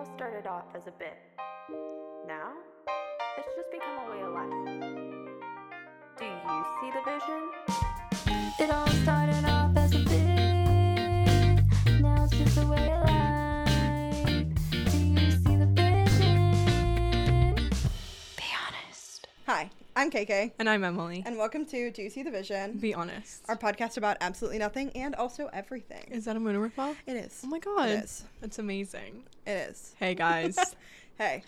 all started off as a bit. Now, it's just become a way of life. Do you see the vision? It all started I'm KK, And I'm Emily. and welcome to Do You See the Vision? Be honest. Our podcast about absolutely nothing and also everything. Is that a moon ripoff? It is. Oh my god. It is. That's amazing. It is. Hey guys. Hey.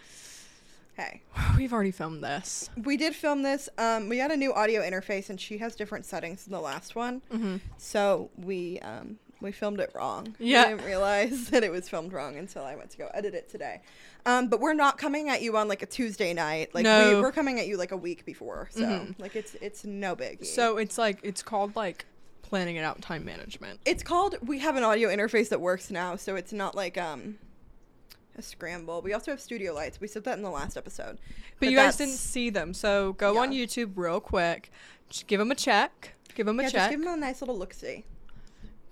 Hey. We've already filmed this. We did film this. Um, we had a new audio interface, and she has different settings than the last one. Mm-hmm. So we um, we filmed it wrong. Yeah. I didn't realize that it was filmed wrong until I went to go edit it today. Um, but we're not coming at you on like a Tuesday night. Like No. we, we're coming at you like a week before. So Mhm. like it's it's no biggie. So it's like it's called like planning it out time management. it's called we have an audio interface that works now so it's not like um a scramble we also have studio lights we said that in the last episode But, you guys didn't see them, so go on YouTube real quick. Just give them a check. Give them a yeah, check. just give them a nice little look see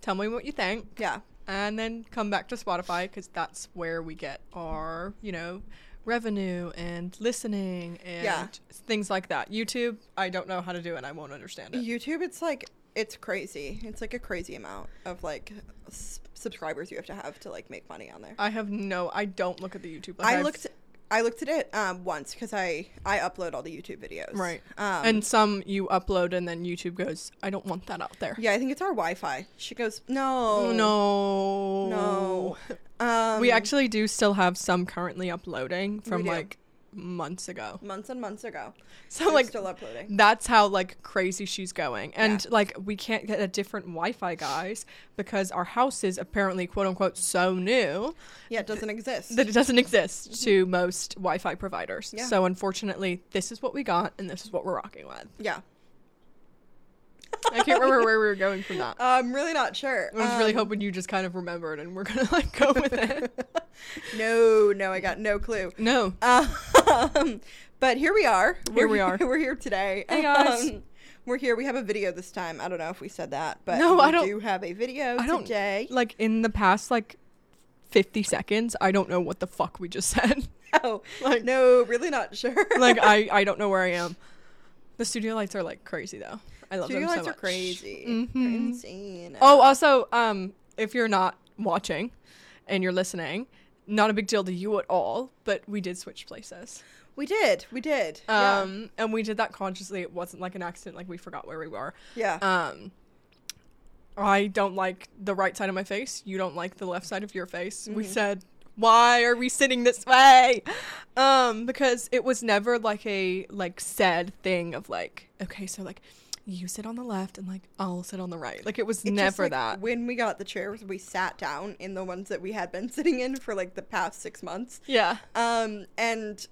Tell me what you think, yeah and then come back to Spotify because that's where we get our, you know, revenue and listening and Yeah. things like that. YouTube, I don't know how to do it. I won't understand it. youtube it's like it's crazy it's like a crazy amount of like s- subscribers you have to have to like make money on there I have no. I don't look at the YouTube. Like, i I've- looked i looked at it um once because i i upload all the youtube videos. Right, um and some you upload and then YouTube goes, I don't want that out there. yeah i think it's our wi-fi. She goes Oh, no. No, no um we actually do still have some currently uploading from like months ago. months and months ago So They're like still uploading that's how like crazy she's going and Yeah. like we can't get a different wi-fi guys because our house is apparently quote unquote so new Yeah, it doesn't exist. that it doesn't exist to most wi-fi providers Yeah. so unfortunately this is what we got and this is what we're rocking with yeah. I can't remember where we were going from that I'm really not sure. i was really Um, hoping you just kind of remembered and we're gonna like go with it No, no, I got no clue. no Um, but here we are. Here We're, we are. We're here today. Hey, guys. Um, we're here. We have a video this time. I don't know if we said that, but No, we I don't- do have a video I don't- today. like in the past like 50 seconds i don't know what the fuck we just said Oh, like no, really not sure. like I I don't know where I am. The studio lights are like crazy though. I love Studio them so lights are much. crazy. Mhm. They're insane. Oh, also, um, if you're not watching and you're listening, not a big deal to you at all. But we did switch places. we did. We did. Yeah. Um, and we did that consciously. It wasn't like an accident. Like we forgot where we were. yeah. Um. I don't like the right side of my face. You don't like the left side of your face. We Mhm. said, "Why are we sitting this way?" Um, because it was never like a like said thing of like, okay, so like you sit on the left and like I'll sit on the right. Like it was It's just, never like, that. When we got the chairs, we sat down in the ones that we had been sitting in for like the past six months. yeah. Um, and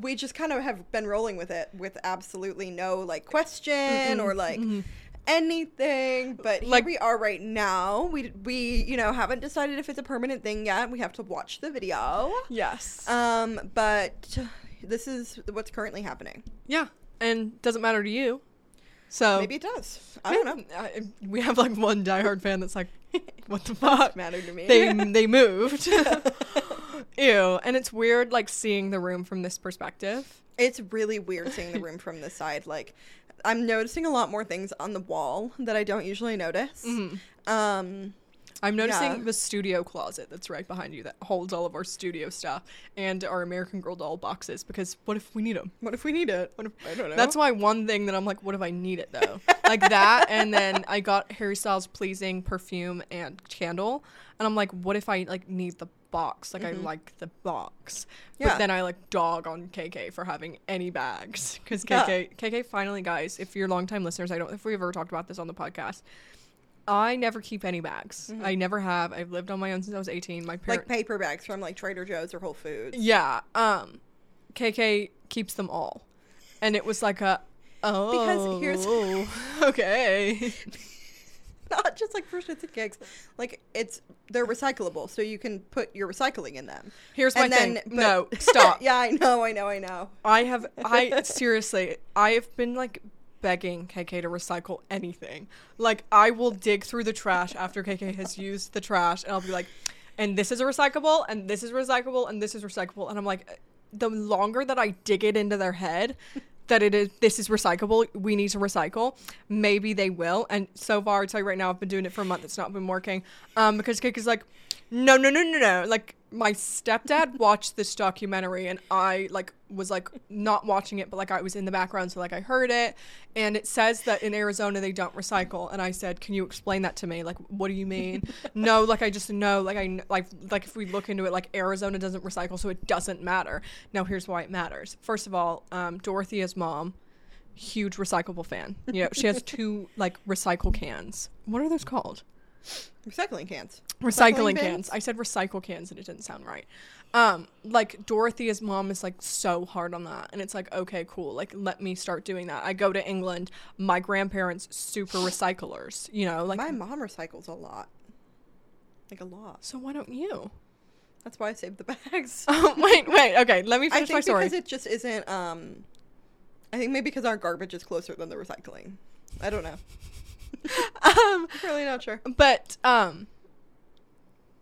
we just kind of have been rolling with it with absolutely no like question or like Mhm. anything. But here Like- we are right now. We we you know haven't decided if it's a permanent thing yet. We have to watch the video. Yes. Um, but this is what's currently happening. yeah. And doesn't matter to you. So Maybe it does. I don't know. I- we have like one diehard fan that's like, what the fuck? mattered to me. they they moved. Ew. And it's weird like seeing the room from this perspective. It's really weird seeing the room from this side. Like, I'm noticing a lot more things on the wall that I don't usually notice. Mhm. Um, I'm noticing Yeah. the studio closet that's right behind you that holds all of our studio stuff and our American Girl doll boxes because what if we need them? what if we need it? What if I don't know. That's why one thing that I'm like, what if I need it though? like that, and then I got Harry Styles pleasing perfume and candle, and I'm like, what if I like need the box? Like I mm-hmm. like the box, Yeah. but then I like dog on KK for having any bags because Yeah. KK KK finally, guys, if you're longtime listeners, I don't if we ever talked about this on the podcast. I never keep any bags. I never have. I've lived on my own since I was 18. My parents like paper bags from like Trader Joe's or Whole Foods. yeah. Um, KK keeps them all, and it was like a oh because here's- okay. Not just like for shits and gigs. Like it's they're recyclable, so you can put your recycling in them. Here's my then- thing. but- no, stop. yeah, I know, I know, I know. I have. I seriously. I have been like begging KK to recycle anything. Like I will dig through the trash after KK has used the trash, and I'll be like, and this is a recyclable, and this is recyclable, and this is recyclable, and I'm like, the longer that I dig it into their head. That it is, this is recyclable. We need to recycle. Maybe they will. And so far, I tell you right now, I've been doing it for a month. It's not been working. Um, because KK is like, no, no, no, no, no. Like my stepdad watched this documentary, and I like was like not watching it, but like I was in the background, so like I heard it, and it says that in Arizona they don't recycle, and I said, "Can you explain that to me? Like, what do you mean?" no, like I just know, like I like like if we look into it, like Arizona doesn't recycle, so it doesn't matter. Now here's why it matters. First of all, um, Dorothea's mom, huge recyclable fan. You know, she has two like recycle cans. What are those called? Recycling cans. recycling bins? cans. I said recycle cans and it didn't sound right. Um, like Dorothea's mom is like so hard on that, and it's like okay, cool. Like let me start doing that. I go to England. My grandparents super recyclers. You know, like My mom recycles a lot. Like a lot. so. Why don't you? That's why I saved the bags. Oh wait, wait. Okay, let me finish my think story. because it just isn't. Um, I think maybe because our garbage is closer than the recycling. I don't know. Um, I'm really not sure. but um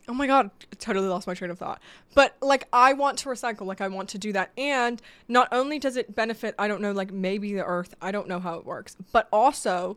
oh my god I totally lost my train of thought. But like i want to recycle. Like i want to do that. And not only does it benefit i don't know like maybe the earth. I don't know how it works. But also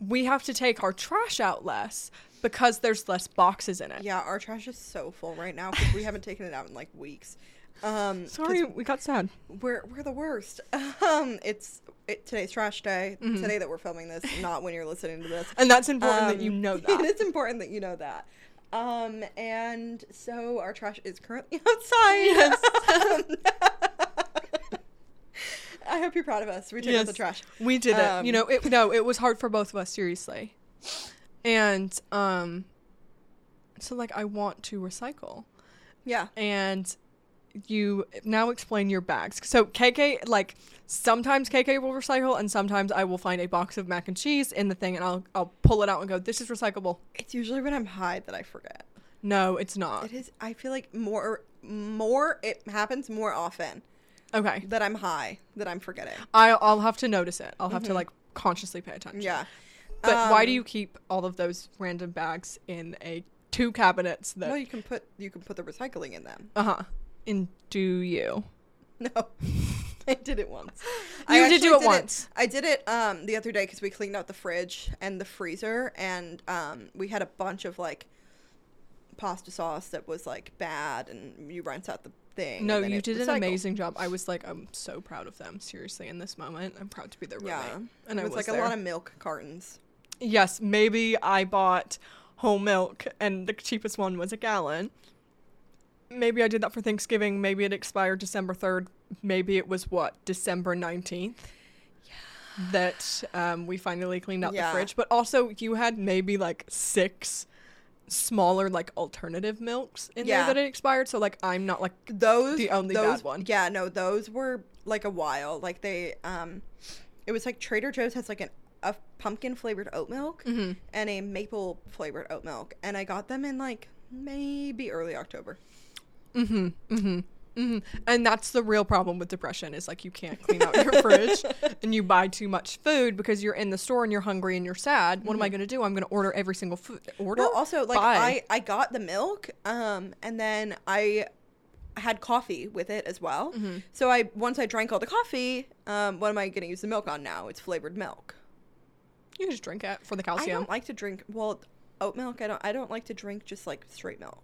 we have to take our trash out less because there's less boxes in it. Yeah, our trash is so full right now because we haven't taken it out in like weeks. Um, sorry we got sad we're we're the worst. Um, it's it, today's trash day. Mm-hmm. Today that we're filming this, not when you're listening to this. and that's important that you Um, know that. it's important that you know that. Um, and so our trash is currently outside. Um, I hope you're proud of us. We took out the trash. We did it. You Um, know, it no, it was hard for both of us, seriously. And um so like I want to recycle. Yeah. And you now explain your bags. So KK like sometimes KK will recycle and sometimes I will find a box of mac and cheese in the thing and I'll I'll pull it out and go, This is recyclable. It's usually when I'm high that I forget. No, it's not. It is. I feel like more, more. It happens more often Okay. that I'm high that I'm forgetting. I'll I'll have to notice it. I'll have to like consciously pay attention. Mm-hmm. Yeah. But why do Um, you keep all of those random bags in a two cabinets that No, you can put you can put the recycling in them. Uh huh. And do you? No, I did it once. You did do it once. I did it um the other day because we cleaned out the fridge and the freezer, and um we had a bunch of like pasta sauce that was like bad, and you rinse out the thing. No, you it did an amazing job. I was like, I'm so proud of them. Seriously, in this moment, I'm proud to be their roommate. Yeah, and it was, was like there. a lot of milk cartons. yes, maybe I bought whole milk, and the cheapest one was a gallon. Maybe I did that for Thanksgiving. Maybe it expired December third. Maybe it was what December nineteenth. That um, we finally cleaned out Yeah. the fridge, but also you had maybe like six smaller like alternative milks in Yeah. there that it expired. So like I'm not like Those The only those, bad one. Yeah, no, those were like a while. Like they um, it was like Trader Joe's has like an a pumpkin flavored oat milk Mm-hmm. and a maple flavored oat milk, and I got them in like maybe early October. Mm-hmm. Mm-hmm. Mm-hmm. And that's the real problem with depression is like you can't clean out your fridge and you buy too much food because you're in the store and you're hungry and you're sad. What am I going to do? I'm going to order every single food order. Mm-hmm. Well, also like. I I got the milk, um, and then I had coffee with it as well. Mm-hmm. So I once I drank all the coffee, um, what am I going to use the milk on now? It's flavored milk. you can just drink it for the calcium. I don't like to drink well oat milk. I don't I don't like to drink just like straight milk.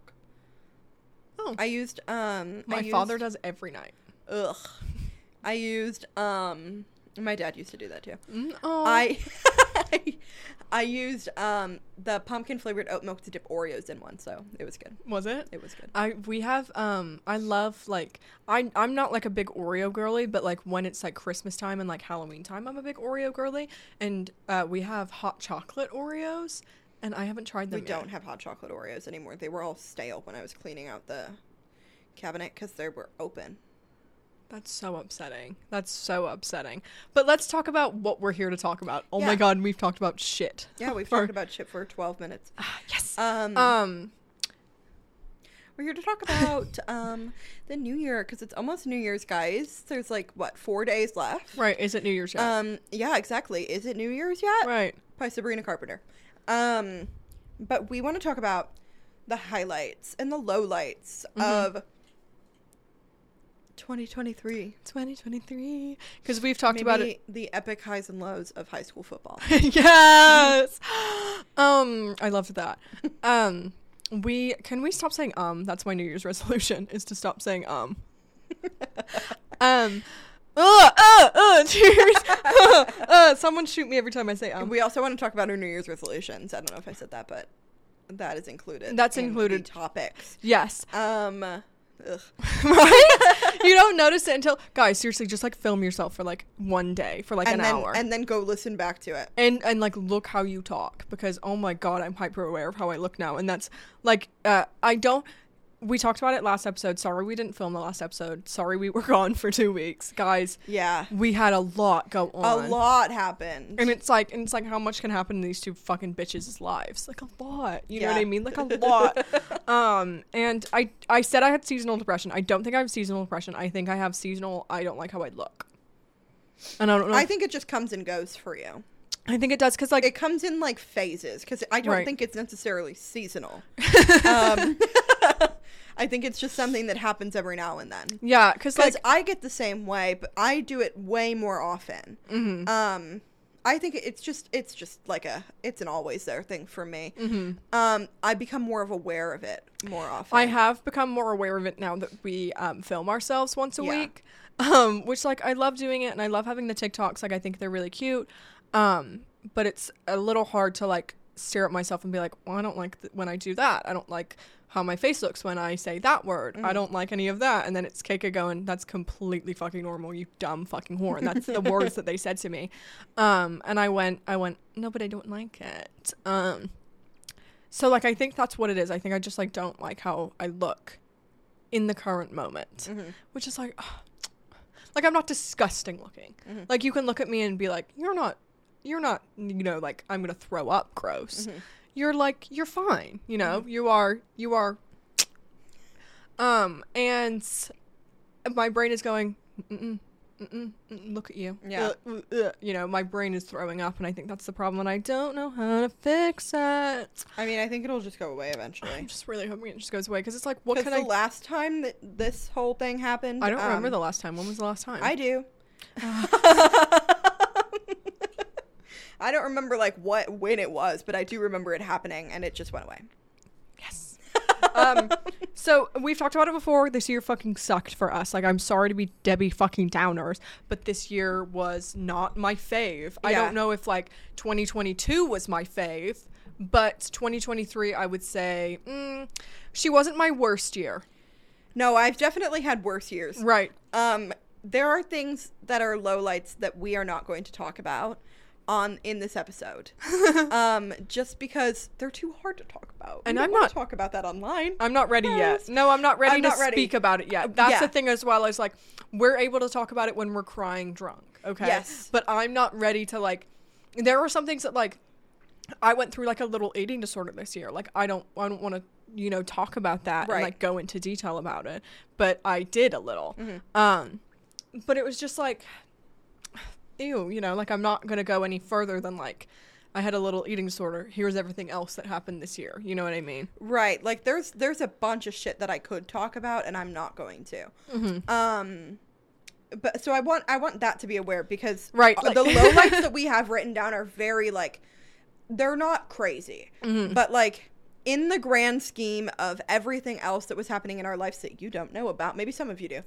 Oh, I used um I my father used- does every night. Ugh. I used um my dad used to do that too. Oh. I I used um the pumpkin flavored oat milk to dip Oreos in one, so it was good. was it? It was good. I we have um I love like I I'm not like a big Oreo girly, but like when it's like Christmas time and like Halloween time, I'm a big Oreo girly. And uh, we have hot chocolate Oreos, and I haven't tried them. We yet. don't have hot chocolate Oreos anymore. They were all stale when I was cleaning out the cabinet because they were open. That's so upsetting. That's so upsetting. But let's talk about what we're here to talk about. Oh my god, we've talked about shit. Yeah, we've For- talked about shit for 12 minutes. yes. Um, Um we're here to talk about um the new year because it's almost New Year's, guys. There's like what four days left. right, is it New Year's yet? Um, yeah, exactly. Is it New Year's yet? right. by Sabrina Carpenter. Um, but we want to talk about the highlights and the lowlights Mm-hmm. of 2023. 2023. Because we've talked about it. The epic highs and lows of high school football. yes. um, I loved that. Um, we can we stop saying um. That's my New Year's resolution is to stop saying um. um. Uh, uh, uh, cheers. uh, uh, someone shoot me every time I say um. we also want to talk about our New Year's resolutions. I don't know if I said that, but that is included. That's in the included. topics. yes. Um, ugh. right? you don't notice it until guys, seriously, just like film yourself for like one day for like and an then hour. and then go listen back to it. and and like look how you talk because oh my god i'm hyper aware of how i look now and that's like uh i don't we talked about it last episode. Sorry we didn't film the last episode. Sorry we were gone for two weeks. Guys Yeah, we had a lot go on. a lot happened. and it's like and it's like how much can happen in these two fucking bitches' lives? Like a lot. You know what i mean? Like a lot. Um and i i said i had seasonal depression. I don't think i have seasonal depression. I think i have seasonal i don't like how i look. And i don't know I think it just comes and goes for you. i think it does because like It comes in like phases because I don't Right. think it's necessarily seasonal. um, I think it's just something that happens every now and then. yeah because like I get the same way, but I do it way more often. mhm. Um, I think it's just it's just like a it's an always there thing for me. Mhm. Um, I become more of aware of it more often. I have become more aware of it now that we um, film ourselves once a Yeah. week, um, which like I love doing it and I love having the TikToks. Like I think they're really cute, um, but it's a little hard to like stare at myself and be like, well, I don't like th- when I do that. I don't like how my face looks when I say that word. I don't like any of that. And then it's KK going, that's completely fucking normal, you dumb fucking whore. And that's the words that they said to me. Um, and I went, I went, no, but I don't like it. Um, so like I think that's what it is. I think I just like don't like how I look in the current moment, Mhm. which is like like I'm not disgusting looking. Mhm. Like you can look at me and be like you're not you're not you know like I'm going to throw up gross. Mhm. You're like you're fine, you know? You are you are um and my brain is going mm-mm, mm-mm, mm, look at you. Yeah. Uh, uh, uh, you know, my brain is throwing up and I think that's the problem and I don't know how to fix it. I mean, I think it'll just go away eventually. I'm eventually. just really hoping it just goes away because it's like, what Because can the I? last time that this whole thing happened, I don't remember um, the last time. When was the last time? I do. I don't remember like what when it was, but I do remember it happening, and it just went away. yes. um. So we've talked about it before. This year fucking sucked for us. Like, I'm sorry to be Debbie fucking Downers, but this year was not my fave. I don't know if like 2022 was my fave, but 2023, I would say, mm, she wasn't my worst year. No, I've definitely had worse years. Right. Um, there are things that are lowlights that we are not going to talk about on in this episode, um, just because they're too hard to talk about. We And I'm not- talk about that online. I'm not ready Yes. yet. No, I'm not ready I'm to not ready. speak about it yet. That's yeah. the thing as well. Is like we're able to talk about it when we're crying drunk. Okay. Yes. But I'm not ready to like. There are some things that like I went through like a little eating disorder this year. Like I don't I don't want to you know talk about that Right. and like go into detail about it, but I did a little. Mm-hmm. Um, but it was just like, ew, you know, like I'm not gonna go any further than like. I had a little eating disorder. Here's everything else that happened this year. You know what I mean? Right. Like there's there's a bunch of shit that I could talk about and I'm not going to. Mm-hmm. Um but so I want I want that to be aware because Right, uh, like- the lowlights that we have written down are very like they're not crazy. Mm-hmm. But like in the grand scheme of everything else that was happening in our lives that you don't know about, maybe some of you do.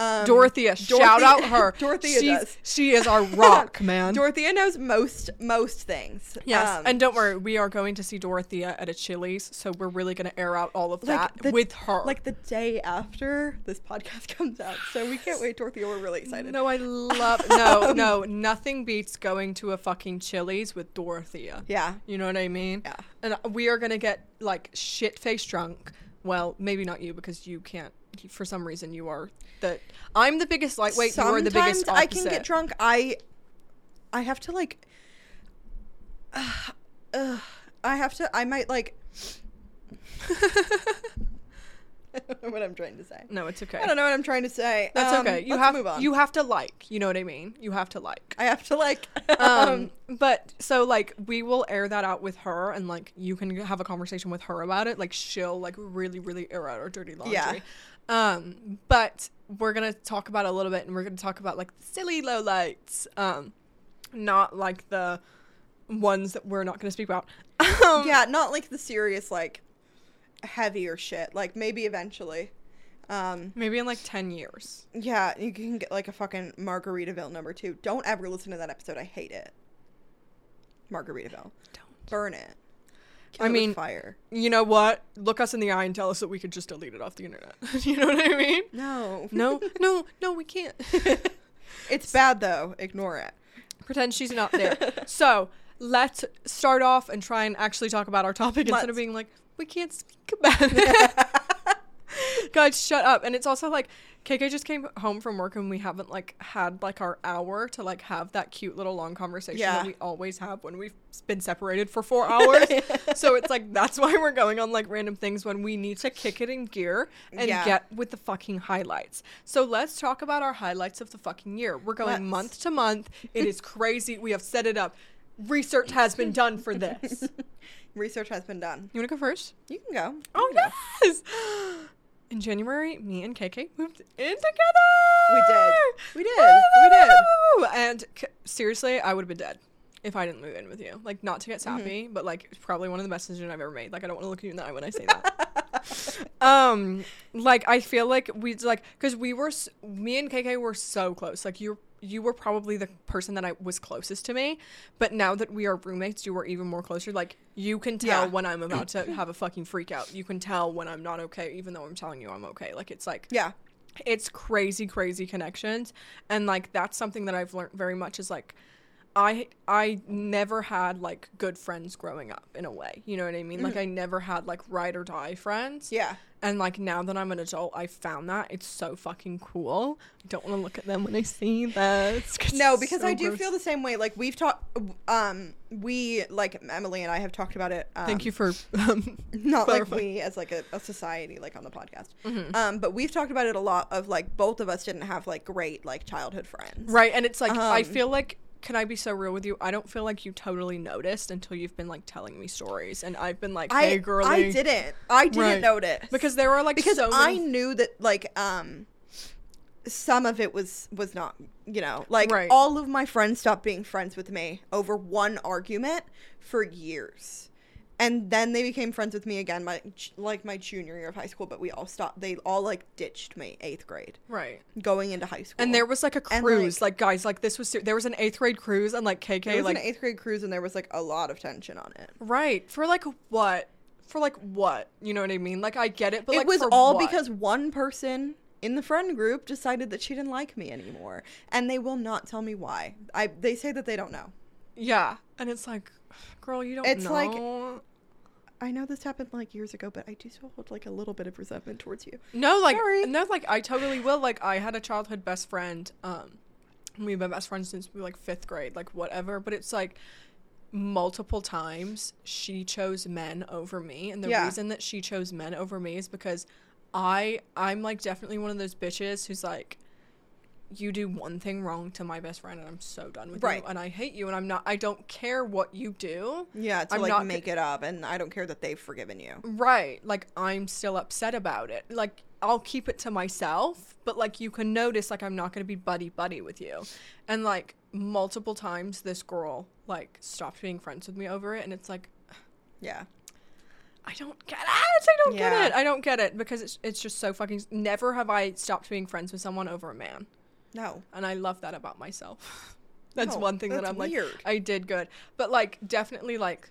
Um, Dorothea, shout out her. Dorothea She's- does. She is our rock, man. Dorothea knows most most things. yes, Um, and don't worry, we are going to see Dorothea at a Chili's, so we're really going to air out all of like that the- with her. like the day after this podcast comes out. So we can't wait, Dorothea. We're really excited. no, I love no, no, nothing beats going to a fucking Chili's with Dorothea. Yeah. You know what I mean? Yeah. And we are gonna get like shit faced drunk. Well, maybe not you because you can't. For some reason, you are that I'm the biggest lightweight. You are the biggest Sometimes I can get drunk. I I have to like uh, I have to I might like I don't know what I'm trying to say. No, it's okay. I don't know what I'm trying to say. That's Um, okay. You have move on. you have to like. You know what I mean? You have to like. I have to like. Um, but so like we will air that out with her, and like you can have a conversation with her about it. Like she'll like really really air out our dirty laundry. Yeah. Um, but we're gonna talk about a little bit, and we're gonna talk about like the silly lowlights. Um, not like the ones that we're not gonna speak about. Um, yeah, not like the serious like heavier shit. Like maybe eventually. Um, Maybe in like ten years. yeah, you can get like a fucking Margaritaville number two. Don't ever listen to that episode. I hate it. Margaritaville. Don't. Burn it. I Kill with mean- fire. You know what? Look us in the eye and tell us that we could just delete it off the internet. you know what I mean? No. No, no, no, we can't. It's bad though. Ignore it. Pretend she's not there. so let's start off and try and actually talk about our topic instead of being like, we can't speak about it. Guys, shut up. And it's also like KK just came home from work and we haven't like had like our hour to like have that cute little long conversation Yeah. that we always have when we've been separated for four hours. so it's like that's why we're going on like random things when we need to kick it in gear and Yeah. get with the fucking highlights. So let's talk about our highlights of the fucking year. We're going Let's. month to month. It is crazy. We have set it up. Research has been done for this. Research has been done. You want to go first? You can go. Oh yes. In January, me and KK moved in together. We did. We did. We did. And c- seriously, I would have been dead if I didn't move in with you. Like, not to get sappy, but like, it's probably one of the best decisions I've ever made. Like, I don't want to look you in the eye when I say that. um, like, I feel like we like because we were s- me and KK were so close. Like, you you were probably the person that I was closest to me, but now that we are roommates, you were even more closer. Like, you can tell Yeah. when I'm about to have a fucking freak out. You can tell when I'm not okay, even though I'm telling you I'm okay. Like, it's like Yeah. it's crazy crazy connections and like that's something that i've learned very much is like i i never had like good friends growing up in a way you know what i mean like i never had like ride or die friends Mm-hmm. Yeah. and like now that i'm an adult i found that it's so fucking cool i don't want to look at them when i see this 'cause No, because so I do gross. feel the same way. Like we've talked, um, we like Emily and I have talked about it. Um, thank you for um, Not like we as like a, a society, like on the podcast. Mm-hmm. Um, but we've talked about it a lot. Of like both of us didn't have like great like childhood friends. right and it's like i Um, feel like can I be so real with you? I don't feel like you totally noticed until you've been like telling me stories, and I've been like, "Hey, I girlie," I didn't. I didn't Right. notice because there were like because so I many knew that like um some of it was was not you know like Right. all of my friends stopped being friends with me over one argument for years and then they became friends with me again my like my junior year of high school but we all stopped they all like ditched me eighth grade. Right. going into high school. And there was like a cruise, like- like, guys, like this was ser- there was an eighth grade cruise, and like KK, there was like an eighth grade cruise and there was like a lot of tension on it. Right. For like what, for like what, you know what I mean? Like I get it, but it like was all what? because one person in the friend group decided that she didn't like me anymore. And they will not tell me why. I they say that they don't know. Yeah, and it's like, girl, you don't It's know. like- I know this happened like years ago, but I do still hold like a little bit of resentment towards you. No, like Sorry. no, like I totally will. Like I had a childhood best friend. Um, we've been best friends since we were like fifth grade, like whatever. But it's like multiple times she chose men over me, and the Yeah. reason that she chose men over me is because I I'm like definitely one of those bitches who's like. You do one thing wrong to my best friend, and I'm so done with Right. you, and I hate you, and I'm not. I don't care what you do. Yeah, to I'm like not make it up, and I don't care that they've forgiven you. Right. Like I'm still upset about it. Like I'll keep it to myself, but like you can notice like I'm not going to be buddy buddy with you. And like multiple times this girl like stopped being friends with me over it and it's like Yeah, I don't get it. I don't Yeah. get it. I don't get it because it's it's just so fucking never have I stopped being friends with someone over a man. No, And I love that about myself. That's No, one thing that I'm like. I did good. But like definitely like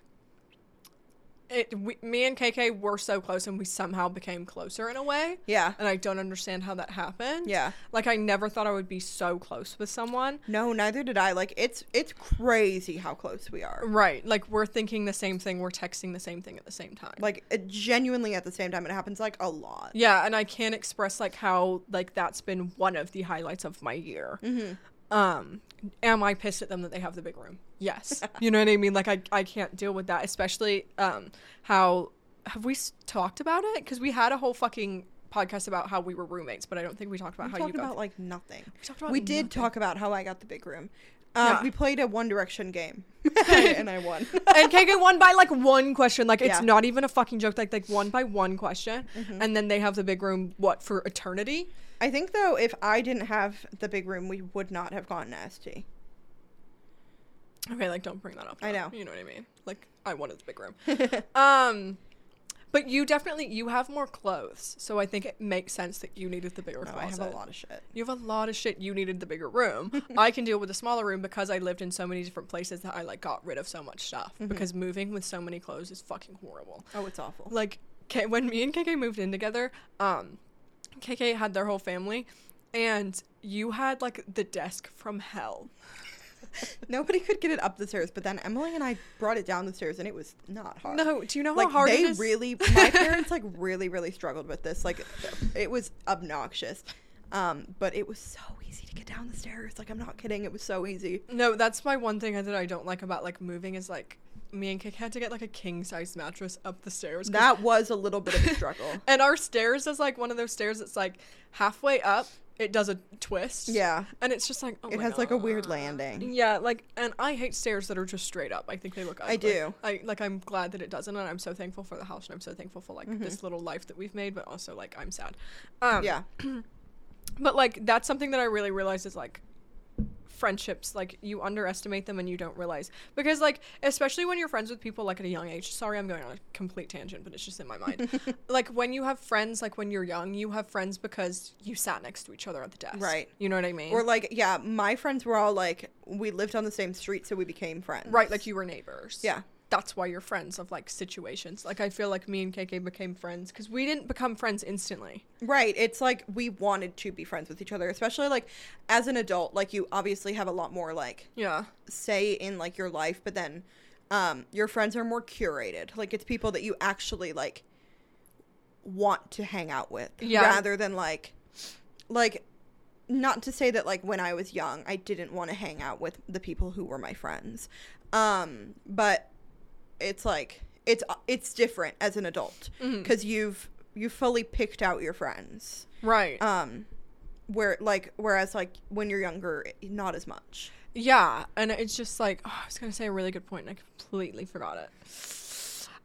it we, me and KK were so close and we somehow became closer in a way. yeah, And I don't understand how that happened. yeah. Like I never thought I would be so close with someone. No, neither did I. Like it's it's crazy how close we are. Right. Like we're thinking the same thing, we're texting the same thing at the same time. Like it genuinely at the same time, it happens like a lot. Yeah, and I can't express like how like that's been one of the highlights of my year. Mm-hmm. Um, am I pissed at them that they have the big room? Yes. you know what I mean? Like I I can't deal with that, especially um how have we s- talked about it? Because we had a whole fucking podcast about how we were roommates, but I don't think we talked about We how talked you got. about like nothing. we talked about We did nothing. talk about how I got the big room. Um, Yeah. We played a One Direction game, and I won. and KK won by like one question. Like it's Yeah. not even a fucking joke. Like like one by one question, Mm-hmm. and then they have the big room. What for eternity? I think though, if I didn't have the big room, we would not have gone to ST. Okay, like don't bring that up. I know. You know what I mean? Like I wanted the big room. um, but you definitely you have more clothes, so I think it makes sense that you needed the bigger No, I have a lot of shit. You have a lot of shit. You needed the bigger room. I can deal with a smaller room because I lived in so many different places that I like got rid of so much stuff. Mm-hmm. Because moving with so many clothes is fucking horrible. Oh, it's awful. Like K- when me and KK moved in together, um, KK had their whole family, and you had like the desk from hell. Nobody could get it up the stairs, but then Emily and I brought it down the stairs, and it was not hard. No, do you know how like hard they it is? really, my parents like really, really struggled with this. Like, it was obnoxious, um, but it was so easy to get down the stairs. Like, I'm not kidding, it was so easy. No, that's my one thing that I don't like about like moving is like me and KK had to get like a king size mattress up the stairs. That was a little bit of a struggle. and our stairs is like one of those stairs that's like halfway up, it does a twist. yeah, And it's just like oh it has like a weird landing. Yeah, like, and I hate stairs that are just straight up. I think they look ugly. I do. I like. I'm glad that it doesn't, and I'm so thankful for the house, and I'm so thankful for like Mm-hmm. this little life that we've made. But also, like, I'm sad. Um, Yeah, But like, that's something that I really realized is like friendships. Like, you underestimate them, and you don't realize because like, especially when you're friends with people like at a young age. Sorry, I'm going on a complete tangent, but it's just in my mind. like when you have friends, like when you're young, you have friends because you sat next to each other at the desk. Right. You know what I mean? or like yeah, my friends were all like we lived on the same street, so we became friends. Right, like you were neighbors. Yeah. That's why you're friends of like situations. Like I feel like me and KK became friends because we didn't become friends instantly. Right. It's like we wanted to be friends with each other, especially like as an adult. Like you obviously have a lot more like Yeah. say in like your life, but then um your friends are more curated. Like it's people that you actually like want to hang out with Yeah. rather than like like not to say that like when I was young I didn't want to hang out with the people who were my friends. Um but it's like it's it's different as an adult Mhm. cuz you've you fully picked out your friends. Right. Um where like whereas like when you're younger not as much. yeah, and it's just like oh, I was gonna say a really good point and I completely forgot it.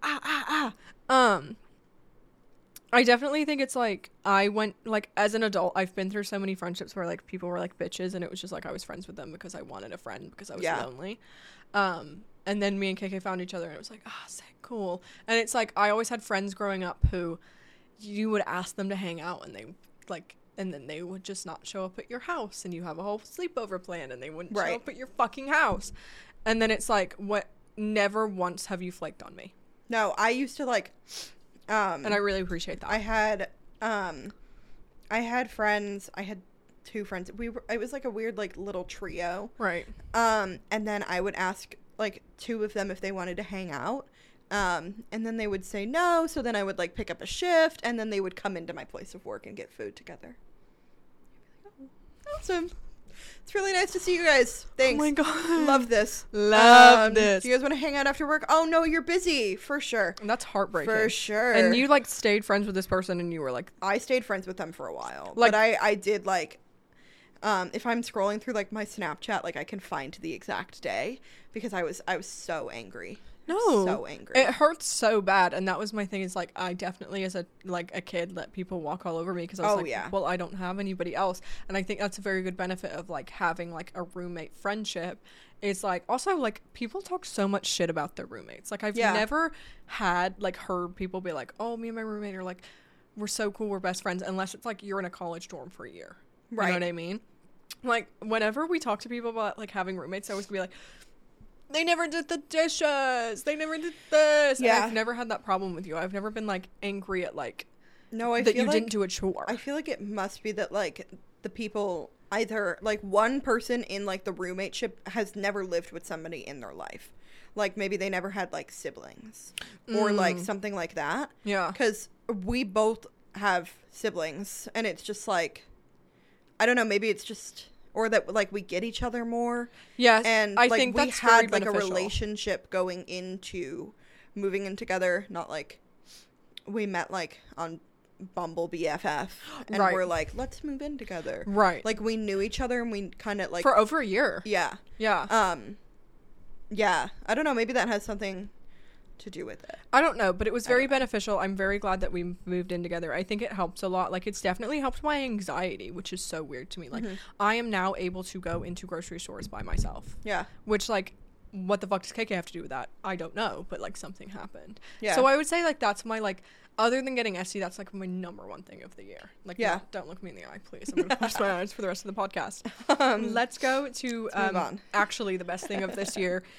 Ah ah ah. Um. I definitely think it's like I went like as an adult I've been through so many friendships where like people were like bitches and it was just like I was friends with them because I wanted a friend because I was Yeah. lonely. Um and then me and KK found each other and it was like ah sick cool. And it's like I always had friends growing up who you would ask them to hang out and they like and then they would just not show up at your house and you have a whole sleepover plan and they wouldn't show up at your fucking house. And then it's like what never once have you flaked on me. No, I used to like um And I really appreciate that. I had um I had friends, I had two friends. We were it was like a weird like little trio. right. Um and then I would ask like two of them if they wanted to hang out. Um and then they would say no, so then I would like pick up a shift and then they would come into my place of work and get food together. Awesome. It's really nice to see you guys. Thanks. Oh my god. Love this. Love Um, this. Do you guys want to hang out after work? Oh no, you're busy for sure. And that's heartbreaking. For sure. And you like stayed friends with this person and you were like I stayed friends with them for a while. Like- but I I did like um if I'm scrolling through like my Snapchat like I can find the exact day because I was I was so angry. no So angry. it hurts so bad and that was my thing is like i definitely as a like a kid let people walk all over me because i was Oh, like yeah. well i don't have anybody else and i think that's a very good benefit of like having like a roommate friendship is like also like people talk so much shit about their roommates like i've Yeah. never had like heard people be like oh me and my roommate are like we're so cool we're best friends unless it's like you're in a college dorm for a year you know Right. what i mean like whenever we talk to people about like having roommates i always be like they never did the dishes. They never did this. And Yeah. I've never had that problem with you. I've never been like angry at like no, I that feel you like didn't do a chore. I feel like it must be that like the people either like one person in like the roommateship has never lived with somebody in their life. Like maybe they never had like siblings or like Mm. something like that. yeah. because we both have siblings and it's just like i don't know maybe it's just or that like we get each other more Yes. and I like think we had like a relationship going into moving in together not like we met like on Bumble BFF, and Right. we're like, let's move in together. Right. Like we knew each other, and we kind of like, for over a year. yeah, Yeah. um, yeah. I don't know. Maybe that has something to do with it. I don't know, but it was very beneficial. I'm very glad that we moved in together. I think it helps a lot. Like it's definitely helped my anxiety, which is so weird to me. Like Mm-hmm. I am now able to go into grocery stores by myself. Yeah. Which like what the fuck does KK have to do with that? I don't know, but like something happened. Yeah. So I would say like that's my like other than getting SC, that's like my number one thing of the year. Like Yeah. no, don't look me in the eye, please. I'm gonna close my eyes for the rest of the podcast. Um, Let's go to um, actually the best thing of this year.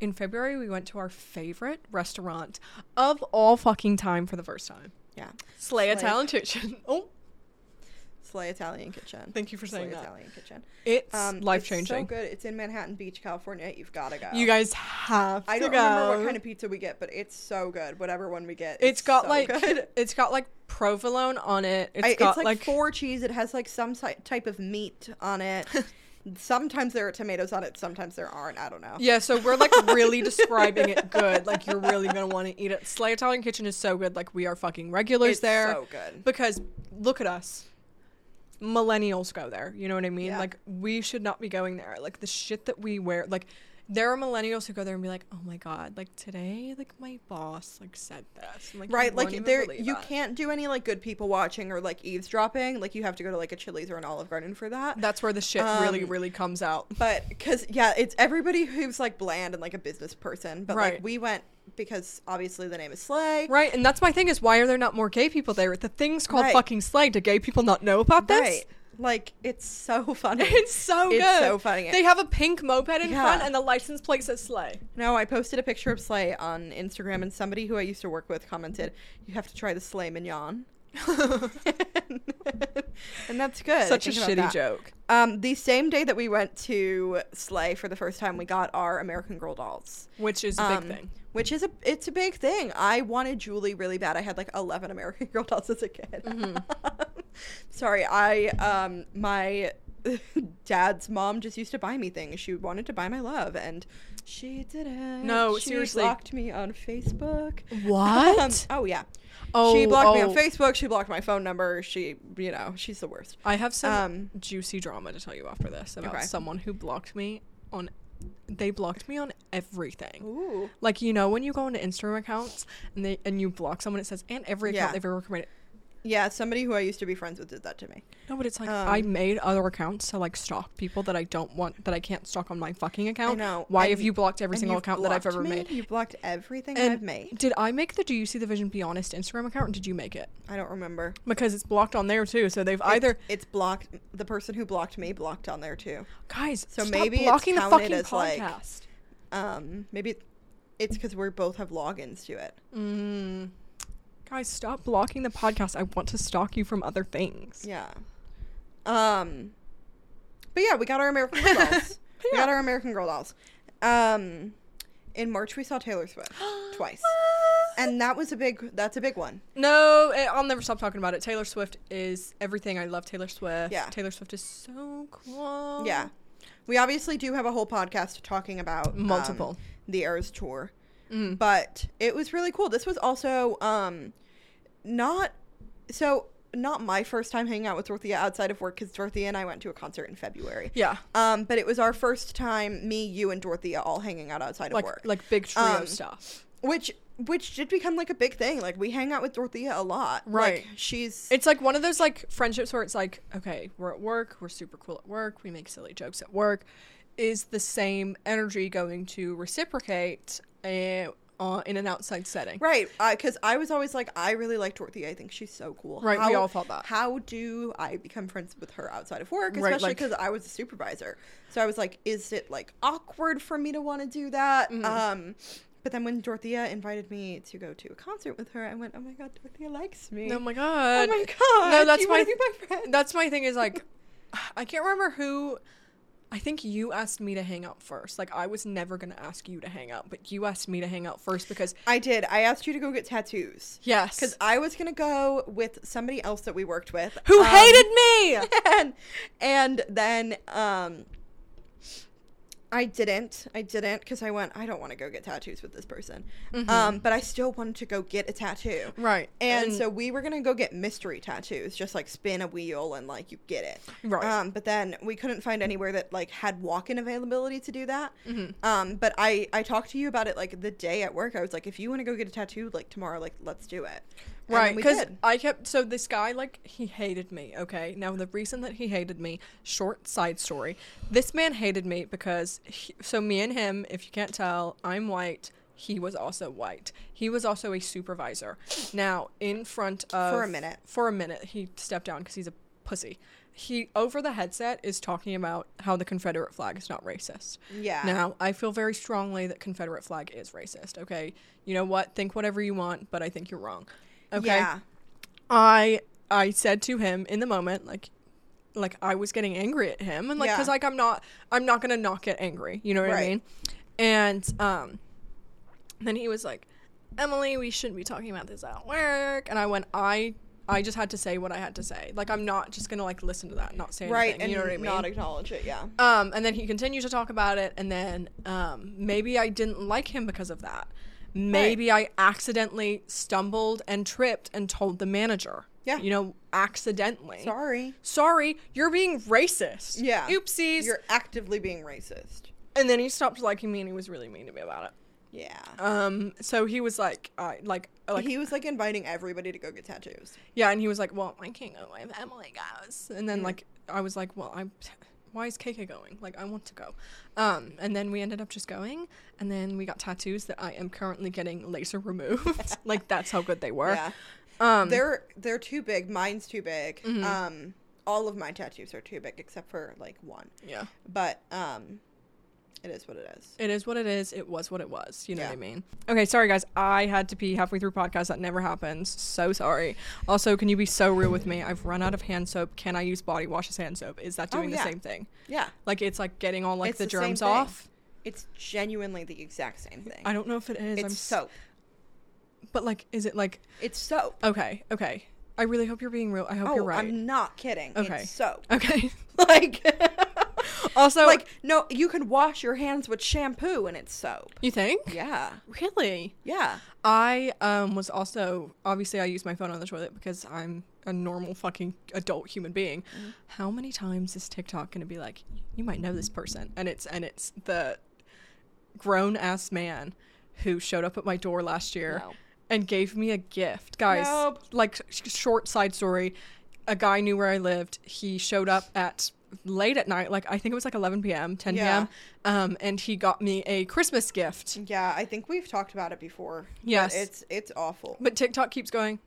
In February, we went to our favorite restaurant of all fucking time for the first time. yeah. Slay Slay. Italian Kitchen. Oh, Slay Italian Kitchen. thank you for saying Slay that. Italian Kitchen. It's Um, life it's So changing. good. It's in Manhattan Beach, California. You've got to go. You guys have I don't go. remember what kind of pizza we get, but it's so good. Whatever one we get, It's got so like good. it's got like provolone on it. It's I- got like, like, four cheese. It has like some type of meat on it. sometimes there are tomatoes on it. Sometimes there aren't. I don't know. Yeah, so we're like really describing it good. Like you're really gonna want to eat it. Slay Italian Kitchen is so good. Like we are fucking regulars It's there. so good. because look at us millennials go there you know what i mean Yeah. like we should not be going there like the shit that we wear like there are millennials who go there and be like oh my god like today like my boss like said this I'm like, Right, like there, you that. can't do any like good people watching or like eavesdropping. Like you have to go to like a Chili's or an Olive Garden for that. that's where the shit really Um, really comes out But because yeah, it's everybody who's like bland and like a business person. But Right. like we went because obviously the name is Slay. right and that's my thing is why are there not more gay people there the thing's called Right. fucking slay do gay people not know about this Right. Like it's so funny. it's so good. It's good so funny. they have a pink moped in Yeah. front and the license plate says slay No, I posted a picture of Slay on Instagram, and somebody who I used to work with commented, "You have to try the Slay Mignon." and that's good. Such a think about shitty that. joke Um, the same day that we went to Slay for the first time, we got our American Girl dolls. which is a big Um, thing Which is a it's a big thing. I wanted Julie really bad. I had like eleven American Girl dolls as a kid. Sorry, I um my dad's mom just used to buy me things. She wanted to buy my love, and she didn't. No, she seriously. blocked me on Facebook. What? Um, oh yeah. Oh, she blocked me on oh. Facebook. She blocked my phone number. She, you know, she's the worst. I have some Um, juicy drama to tell you after this about Okay. someone who blocked me on. They blocked me on everything. Ooh. Like you know when you go into Instagram accounts and they and you block someone, it says and every account Yeah. they've ever recommended. Yeah, somebody who I used to be friends with did that to me. No, but it's like I Um, made other accounts to like stalk people that I don't want that I can't stalk on my fucking account. know, Why and have you blocked every single account that I've ever me? made? You blocked everything And I've made. Did I make the Do You See the Vision Be Honest Instagram account or did you make it? I don't remember. Because it's blocked on there too. So they've It's- either it's, blocked. The person who blocked me blocked on there too. guys. So maybe it's blocking the fucking as, like- podcast. Um, maybe it's because we both have logins to it. Mm. Guys, stop blocking the podcast. I want to stalk you from other things. Yeah. Um, but yeah, we got our American Girl dolls. We got our American Girl dolls. Um, in March we saw Taylor Swift twice, and that was a big. That's a big one. No, eh, I'll never stop talking about it. Taylor Swift is everything. I love Taylor Swift. Yeah. Taylor Swift is so cool. Yeah. We obviously do have a whole podcast talking about um, Multiple. the Eras tour. Mm. but it was really cool. This was also um not so not my first time hanging out with Dorothea outside of work because Dorothea and I went to a concert in February. Yeah. Um, but it was our first time, me, you, and Dorothea all hanging out outside Like of work, like big trio Um, stuff. which which did become like a big thing. Like we hang out with Dorothea a lot. Right. Like, she's It's like one of those like friendships where it's like, okay, we're at work, we're super cool at work, we make silly jokes at work. Is the same energy going to reciprocate uh, uh, in an outside setting? right because I was always like I really like Dorothea. I think she's so cool. Right, we all felt that. How do I become friends with her outside of work? Right, Especially like- because I was a supervisor. So I was like, is it like awkward for me to want to do that? Mhm. Um, but then when Dorothea invited me to go to a concert with her, I went, oh my god, Dorothea likes me. Oh my god. Oh my god. No, that's my- my friend. That's my thing is like I can't remember who I think you asked me to hang out first. Like I was never gonna ask you to hang out, but you asked me to hang out first because I did. I asked you to go get tattoos. yes, Because I was gonna go with somebody else that we worked with, who um, hated me? and and then um I didn't. I didn't because I went. I don't want to go get tattoos with this person. Mm-hmm. Um, but I still wanted to go get a tattoo. Right. And, And- so we were gonna go get mystery tattoos, just like spin a wheel and like you get it. Right. Um, but then we couldn't find anywhere that like had walk-in availability to do that. Mm-hmm. Um, but I I talked to you about it like the day at work. I was like, if you want to go get a tattoo like tomorrow, like let's do it. Right, because. I kept so this guy like he hated me. Okay, now the reason that he hated me, short side story. This man hated me because he, so me and him, if you can't tell, I'm white. He was also white. He was also a supervisor. Now in front of For a minute. For a minute, he stepped down because he's a pussy. He over the headset is talking about how the Confederate flag is not racist. Yeah. Now, I feel very strongly that Confederate flag is racist. Okay, you know what? Think whatever you want, but I think you're wrong. Okay. Yeah. I I said to him in the moment, like, like I was getting angry at him, and like, Yeah. cause like I'm not, I'm not gonna not get angry. You know what I Right. mean? And um, then he was like, Emily, we shouldn't be talking about this at work. And I went, I. I just had to say what I had to say. Like I'm not just gonna like listen to that, not say Right. anything. And you know what I mean? not acknowledge it. Yeah. Um, and then he continued to talk about it, and then um, maybe I didn't like him because of that. Maybe I accidentally stumbled and tripped and told the manager. Yeah. You know, accidentally. Sorry. Sorry, you're being racist. Yeah. Oopsies. You're actively being racist. and then he stopped liking me, and he was really mean to me about it. Yeah. Um, so he was like, I like, uh, like, he was like inviting everybody to go get tattoos. yeah, and he was like, well, I can't go if Emily goes. And then mm. like, I was like, well, I'm. Why is KK going? Like, I want to go. Um, and then we ended up just going, and then we got tattoos that I am currently getting laser removed. like, that's how good they were. Yeah. Um, They're they're too big. Mine's too big. Mhm. Um, all of my tattoos are too big except for like one. yeah. But um, it is what it is. It is what it is. It was what it was. You know Yeah. what I mean? Okay, sorry guys. I had to pee halfway through podcast. That never happens. So sorry. Also, can you be so real with me? I've run out of hand soap. Can I use body wash as hand soap? Is that Oh, doing yeah. the same thing? Yeah. Like it's like getting all like It's the the germs off. It's genuinely the exact same thing. I don't know if it is. it's I'm s- soap. But like, is it like It's soap. okay? Okay. I really hope you're being real. I hope oh, you're right. I'm not kidding. Okay. It's soap. Okay. Like Also, like no, you can wash your hands with shampoo and it's soap. you think? Yeah. Really? Yeah. I um was also obviously I use my phone on the toilet because I'm a normal fucking adult human being. Mm-hmm. How many times is TikTok gonna be like, you might know this person, and it's and it's the grown ass man who showed up at my door last year No. and gave me a gift, guys. Nope. Like sh- short side story, a guy knew where I lived. He showed up at late at night, like I think it was like 11 p.m., 10 Yeah. p.m. Um, and he got me a Christmas gift. Yeah, I think we've talked about it before. Yes. it's it's awful. But TikTok keeps going.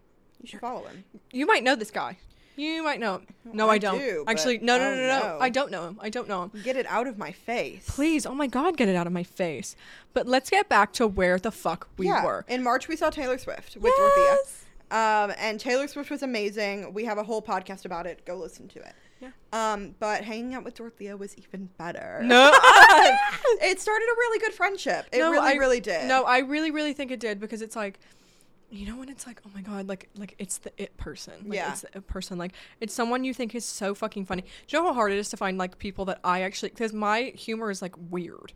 You should follow him. You might know this guy. You might know him. No, I, I don't. do, Actually, no, no, no, no, no. I don't know him. I don't know him. Get it out of my face. Please, oh my God, get it out of my face. But let's get back to where the fuck we yeah. were. In March, we saw Taylor Swift with Yes. Dorothea. Um, and Taylor Swift was amazing. We have a whole podcast about it. Go listen to it. Yeah. Um, but hanging out with Dorothea was even better. No. it started a really good friendship. It No, really, I- really did. No, I really, really think it did because it's like, you know, when it's like, oh my god, like, like it's the it person. Like, Yeah. It's the it person. Like, it's someone you think is so fucking funny. Do you know how hard it is to find like people that I actually because my humor is like weird,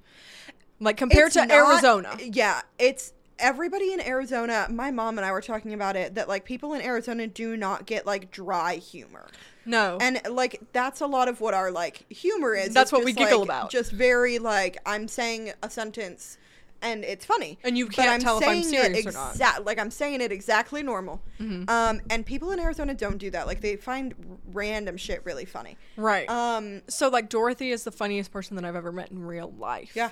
like compared It's to not- Arizona. Yeah, it's everybody in Arizona. My mom and I were talking about it that like people in Arizona do not get like dry humor. No. And like that's a lot of what our like humor is. That's It's what we giggle like, about. Just very like I'm saying a sentence and it's funny. And you can't tell if I'm serious or not. exa- Like I'm saying it exactly normal. Mhm. Um, and people in Arizona don't do that. Like they find r- random shit really funny. right. Um, so like Dorothy is the funniest person that I've ever met in real life. Yeah.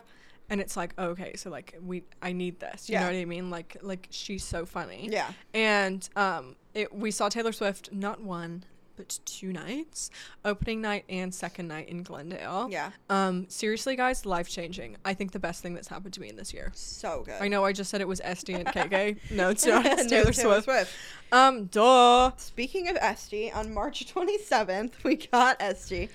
And it's like, okay, so like we I need this. You Yeah. know what I mean? Like like she's so funny. yeah. And um it, we saw Taylor Swift not one but two nights, opening night and second night in Glendale. Yeah. Um seriously guys, life changing. I think the best thing that's happened to me in this year. So good. I know I just said it was SD and KK. no, it's not. No, It's Taylor, Taylor Swift. Swift. Um duh. Speaking of Esty, on March 27th, we got Esty.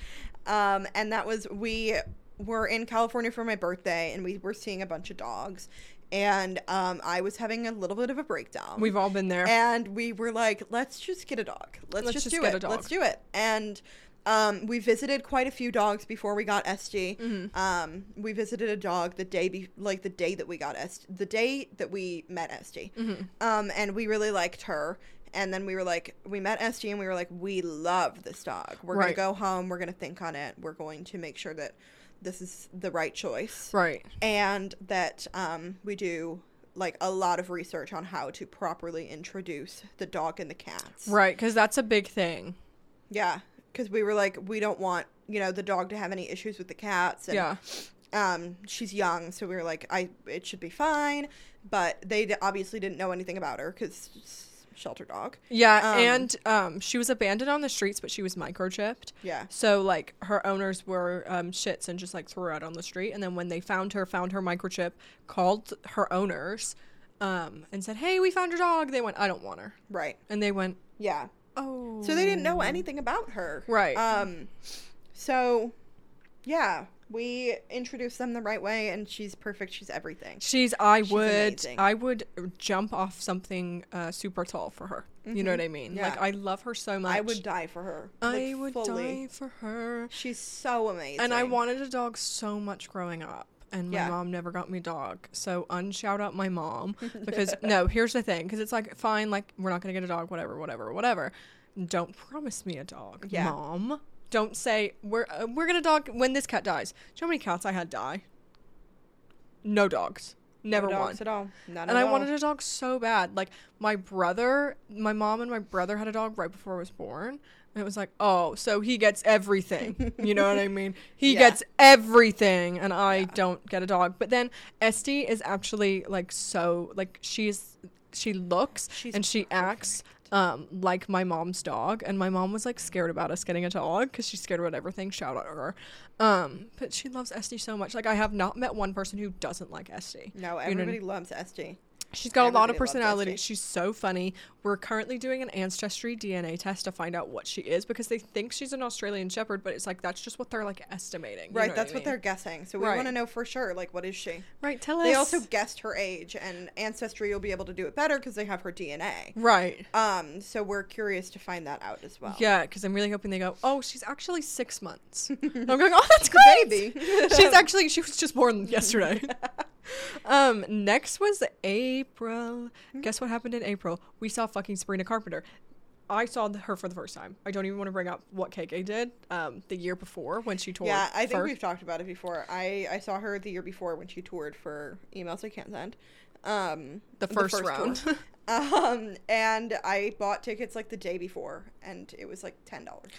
Um, and that was, we were in California for my birthday and we were seeing a bunch of dogs. And um, I was having a little bit of a breakdown. We've all been there. and we were like, let's just get a dog. Let's, Let's just, just do get it. a dog. Let's do it. And Um, we visited quite a few dogs before we got SG. Mm-hmm. Um, we visited a dog the day be- like the day that we got SG, the day that we met SG. Mm-hmm. Um, and we really liked her. And then we were like, we met SG and we were like, we love this dog. We're Right. gonna go home. We're gonna think on it. We're going to make sure that this is the right choice Right. and that um, we do like a lot of research on how to properly introduce the dog and the cats. Right, because that's a big thing. Yeah, because we were like, we don't want you know the dog to have any issues with the cats. And, Yeah. Um, she's young, so we were like, I it should be fine. But they obviously didn't know anything about her because shelter dog. Yeah, Um, and um, she was abandoned on the streets, but she was microchipped. Yeah. So like her owners were um, shits and just like threw her out on the street. And then when they found her, found her microchip, called her owners, um, and said, "Hey, we found your dog." They went, "I don't want her," Right. and they went, Yeah. "Oh." So they didn't know anything about her. Right. Um so yeah, we introduced them the right way and she's perfect. She's everything. She's. I She's would. amazing. I would jump off something uh, super tall for her. You know what I mean? Like Mm-hmm. Yeah. I love her so much. I would die for her. I like, would fully. die for her. She's so amazing. And I wanted a dog so much growing up. And my Yeah. mom never got me a dog. So unshout out my mom. Because no, here's the thing. Because it's like, fine, like we're not gonna get a dog, whatever, whatever, whatever. Don't promise me a dog, Yeah. mom. Don't say we're uh, we're gonna dog when this cat dies. Do you know how many cats I had die? No dogs. Never no one. dogs at all. None And I all. wanted a dog so bad. Like my brother, my mom and my brother had a dog right before I was born. And it was like, oh, so he gets everything. You know what I mean? He Yeah. gets everything, and I don't get a dog. But then Esty is actually like so like she's she looks She's and she acts um like my mom's dog and my mom was like scared about us getting a dog because she's scared about everything. Shout out to her. Um but she loves esty so much. Like i have not met one person who doesn't like esty No, You know- everybody loves SG. She's got a lot of personality. She's so funny. We're currently doing an ancestry DNA test to find out what she is because they think she's an Australian Shepherd, but it's like that's just what they're like estimating. you Right, know that's I what they're guessing. So we Right. want to know for sure, like, what is she? right. Tell us. They also guessed her age, and Ancestry will be able to do it better because they have her DNA. right. Um, so we're curious to find that out as well. Yeah, because I'm really hoping they go. Oh, she's actually six months. I'm going. Oh, that's great. baby. she's actually she was just born yesterday. um, next was April. Guess what happened in April? We saw fucking Sabrina Carpenter. I saw her for the first time. I don't even want to bring up what KK did um, the year before when she toured. Yeah, I think first. we've talked about it before. I I saw her the year before when she toured for emails I can't send. Um, The first tour. round. um, and I bought tickets like the day before, and it was like ten dollars.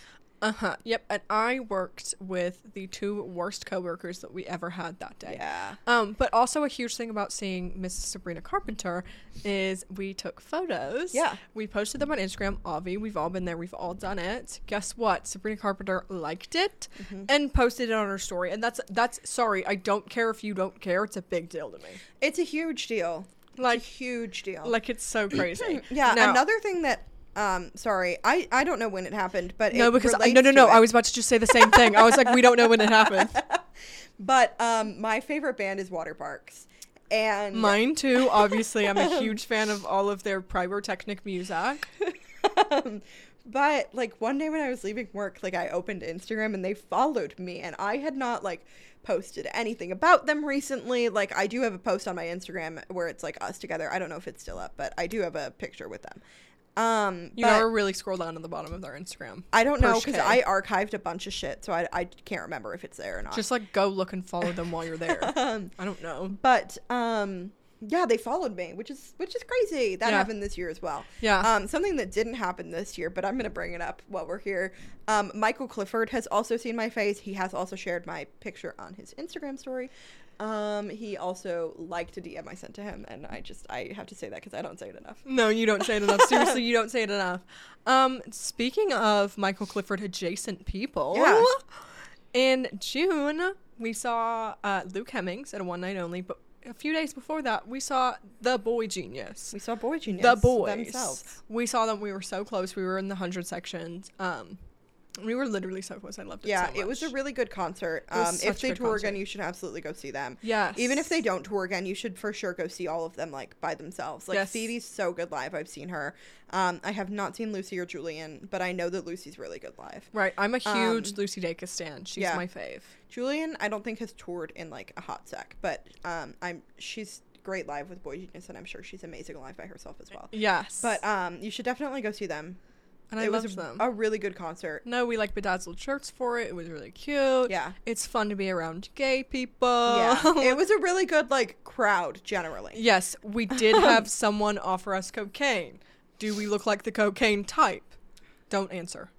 Uh huh. Yep. And I worked with the two worst coworkers that we ever had that day. Yeah. Um, but also a huge thing about seeing Mrs. Sabrina Carpenter is we took photos. Yeah. We posted them on Instagram. Avi, we've all been there. We've all done it. Guess what? Sabrina Carpenter liked it Mm-hmm. and posted it on her story. And that's that's sorry. I don't care if you don't care. It's a big deal to me. It's a huge deal. Like- huge deal. Like it's so crazy. yeah. Now- another thing that um, sorry, I I don't know when it happened, but No, it because I, no, no, no. I was about to just say the same thing. I was like, we don't know when it happened. But um, my favorite band is Water Parks, and Mine too. Obviously, I'm a huge fan of all of their pyrotechnic music. um, but like one day when I was leaving work, like I opened Instagram and they followed me, and I had not like posted anything about them recently. Like I do have a post on my Instagram where it's like us together. I don't know if it's still up, but I do have a picture with them. Um, You gotta really scroll down to the bottom of their Instagram. I don't know because I archived a bunch of shit, so I, I can't remember if it's there or not. Just like go look and follow them while you're there. um, I don't know. but um, yeah, they followed me, which is which is crazy. That Yeah. happened this year as well. Yeah. Um, something that didn't happen this year, but I'm gonna bring it up while we're here. Um, Michael Clifford has also seen my face. He has also shared my picture on his Instagram story. Um, he also liked a DM I sent to him, and I just I have to say that because I don't say it enough. No, you don't say it enough. Seriously, you don't say it enough. Um, speaking of Michael Clifford adjacent people, Yeah. in June we saw uh, Luke Hemmings at a one night only, but a few days before that we saw the Boy Genius. We saw Boy Genius the boys themselves. we saw them we were so close we were in the 100 sections um We were literally so close. I loved it. Yeah, so it was a really good concert. Um, if they tour again, you should absolutely go see them. Yeah. Even if they don't tour again, you should for sure go see all of them like by themselves. Like Yes. Phoebe's so good live. I've seen her. Um, I have not seen Lucy or Julien, but I know that Lucy's really good live. Right. I'm a huge Um, Lucy Dacus stan. She's yeah. my fave. Julien, I don't think has toured in like a hot sec, but um, I'm she's great live with Boy Genius, and I'm sure she's amazing live by herself as well. Yes. But um, you should definitely go see them. And I it loved was a, them. a really good concert. no, we like bedazzled shirts for it. It was really cute. Yeah. It's fun to be around gay people. Yeah, it was a really good like crowd generally. yes, we did have someone offer us cocaine. Do we look like the cocaine type? Don't answer.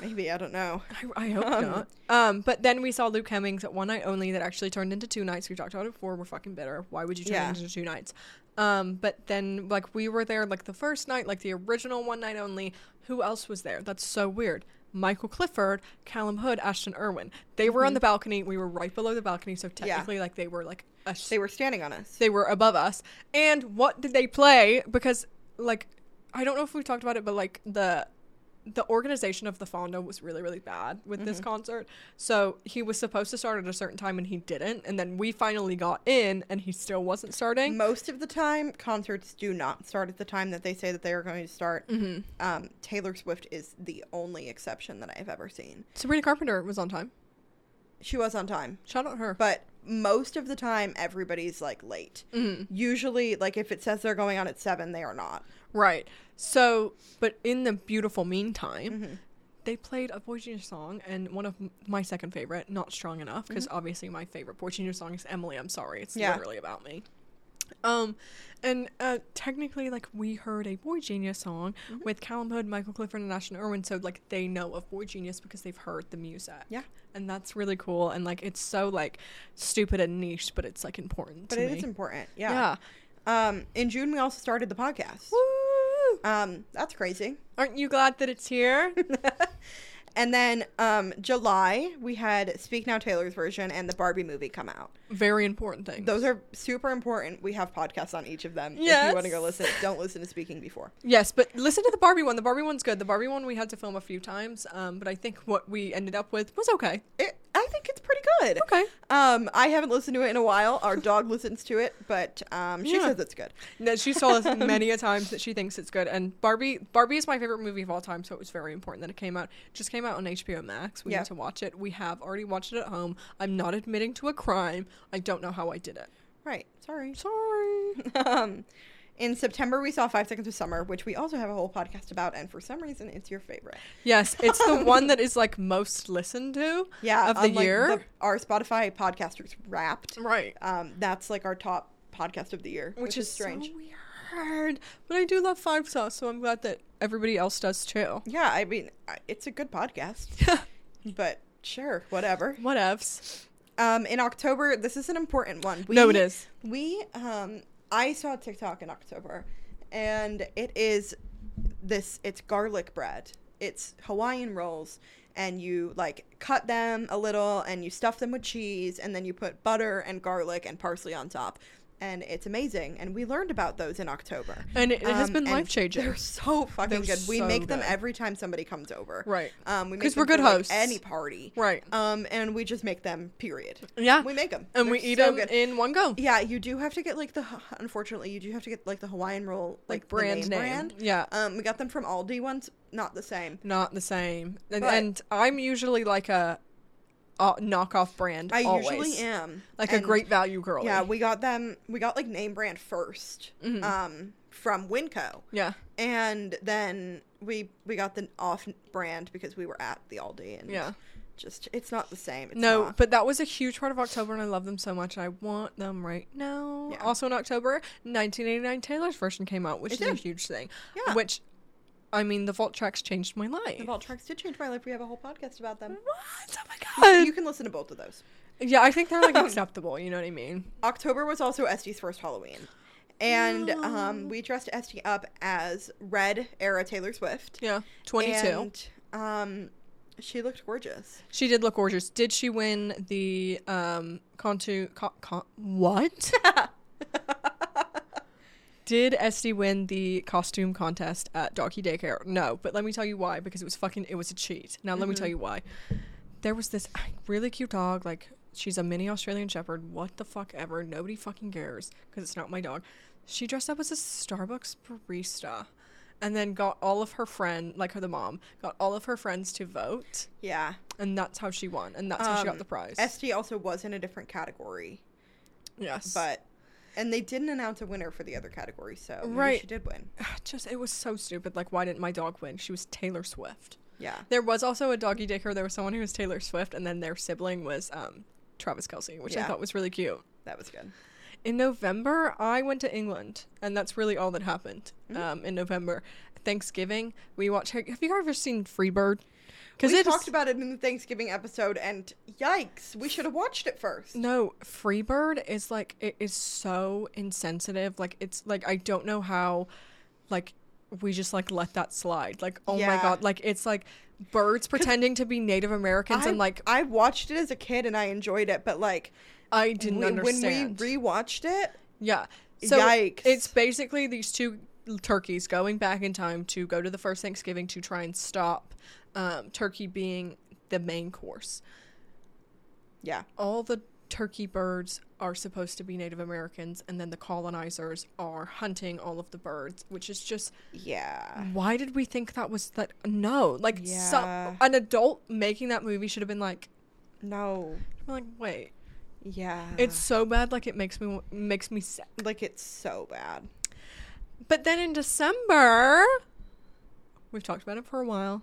Maybe I don't know. I, I hope Um, not. Um, but then we saw Luke Hemmings at one night only that actually turned into two nights. We talked about it before. We're fucking bitter. Why would you turn Yeah. it into two nights? Um, but then like we were there like the first night, like the original one night only. Who else was there? That's so weird. Michael Clifford, Calum Hood, Ashton Irwin. They were on the balcony. We were right below the balcony, so technically, like they were like a They were standing on us. they were above us. And what did they play? Because like I don't know if we talked about it, but like the the organization of the Fonda was really really bad with this concert. So he was supposed to start at a certain time and he didn't, and then we finally got in and he still wasn't starting. Most of the time, concerts do not start at the time that they say that they are going to start. Mm-hmm. Um, Taylor Swift is the only exception that I've ever seen. Sabrina Carpenter was on time. She was on time, Shout out her. but most of the time, everybody's like late. Mm-hmm. Usually, like if it says they're going on at seven, they are not. Right. So, but in the beautiful meantime, Mm-hmm. they played a Boy Genius song, and one of m- my second favorite, not strong enough, because obviously my favorite Boy Genius song is Emily. I'm sorry, it's Mm-hmm. Yeah. literally about me. Um, and uh, technically, like we heard a Boy Genius song Mm-hmm. with Calum Hood, Michael Clifford, and Ashton Irwin, so like they know of Boy Genius because they've heard the music. Yeah. and that's really cool, and like it's so like stupid and niche, but it's like important. But it me. is important. Yeah. Yeah. Um, in June, we also started the podcast. Woo! Um, that's crazy. Aren't you glad that it's here? And then um, July, we had Speak Now Taylor's version and the Barbie movie come out. Very important thing. Those are super important. We have podcasts on each of them. If you want to go listen, don't listen to Speaking Before. Yes, but listen to the Barbie one. The Barbie one's good. The Barbie one we had to film a few times, um, but I think what we ended up with was okay. It, I think it's good. Okay. Um, I haven't listened to it in a while. Our dog listens to it, but um, she Yeah. says it's good. No, she told us many a times that she thinks it's good. And Barbie, Barbie is my favorite movie of all time, so it was very important that it came out. It just came out on HBO Max. We Yeah. need to watch it. We have already watched it at home. I'm not admitting to a crime. I don't know how I did it. Right. Sorry. Sorry. um, in September, we saw Five Seconds of Summer, which we also have a whole podcast about, and for some reason, it's your favorite. Yes, it's the one that is like most listened to. Yeah, of the year. the- our Spotify podcasters wrapped. Right. Um, that's like our top podcast of the year, which, Which, is is strange. so weird. But I do love Five Sauce, so I'm glad that everybody else does too. Yeah, I mean, it's a good podcast, but sure, whatever. Whatevs. Um, in October, this is an important one. We, no, it is. We, um, I saw TikTok in October, and it is this. It's garlic bread. It's Hawaiian rolls, and you like cut them a little, and you stuff them with cheese, and then you put butter and garlic and parsley on top. And it's amazing, and we learned about those in October. And it, it has Um, been life changing. They're so fucking They're good. We so make them every time somebody comes over. Right. Um, we 'Cause make we're them good for, like, hosts. any party. Right. Um, and we just make them. Period. Yeah. We make them, and we eat them in one go. Yeah, you do have to get like the. Unfortunately, you do have to get like the Hawaiian roll, like, Like brand name name. brand. Yeah. Um, we got them from Aldi once. Not the same. Not the same. And, and I'm usually like a, uh knockoff brand. I always. usually am Like a great value girl. Yeah, we got them. We got like name brand 1st Mhm. Um, from Winco, yeah. and then we we got the off brand because we were at the Aldi, and Yeah. just it's not the same. It's no, not. but that was a huge part of October, and I love them so much. I want them right now. Yeah. Also in October, 1989 Taylor's version came out, which It is a huge thing. Yeah. Which, I mean, the Vault tracks changed my life. the vault tracks did change my life. We have a whole podcast about them. What? Oh my god. you can listen to both of those. yeah, I think they're like acceptable. You know what I mean? October was also Estee's first Halloween. And um, we dressed Esty up as red era Taylor Swift. Yeah. 22. And um, she looked gorgeous. She did look gorgeous. Did she win the um Contu con, con, what? Did Esty win the costume contest at Doggy Daycare? No, but let me tell you why. Because it was fucking, it was a cheat. Now let me tell you why. There was this really cute dog, like she's a mini Australian Shepherd. What the fuck ever? Nobody fucking cares because it's not my dog. She dressed up as a Starbucks barista, and then got all of her friend, like her the mom, got all of her friends to vote, Yeah. and that's how she won, and that's how she got Um, the prize. ST also was in a different category, yes, but and they didn't announce a winner for the other category, so Right. she did win. just it was so stupid. Like, why didn't my dog win? She was Taylor Swift. Yeah. There was also a doggy dicker. There was someone who was Taylor Swift, and then their sibling was um, Travis Kelce, which I thought was really cute. That was good. In November, I went to England, and that's really all that happened. Mm-hmm. Um, in November, Thanksgiving, we watched. Have you ever seen Freebird? We it talked about it in the Thanksgiving episode, and yikes, we should have watched it first. No, Freebird is like it is so insensitive. Like it's like I don't know how, like we just like let that slide. Like oh my god, like it's like birds pretending to be Native Americans I, and like I watched it as a kid and I enjoyed it, but like I didn't we- understand. when we rewatched it, Yeah. So Yikes. it's basically these two turkeys going back in time to go to the first Thanksgiving to try and stop um, turkey being the main course. yeah, All the turkey birds are supposed to be Native Americans, and then the colonizers are hunting all of the birds, which is just yeah, why did we think that was that? No, like Yeah. some, an adult making that movie should have been like, no, like wait, yeah, it's so bad. Like it makes me makes me sad. like it's so bad. But then in December, we've talked about it for a while.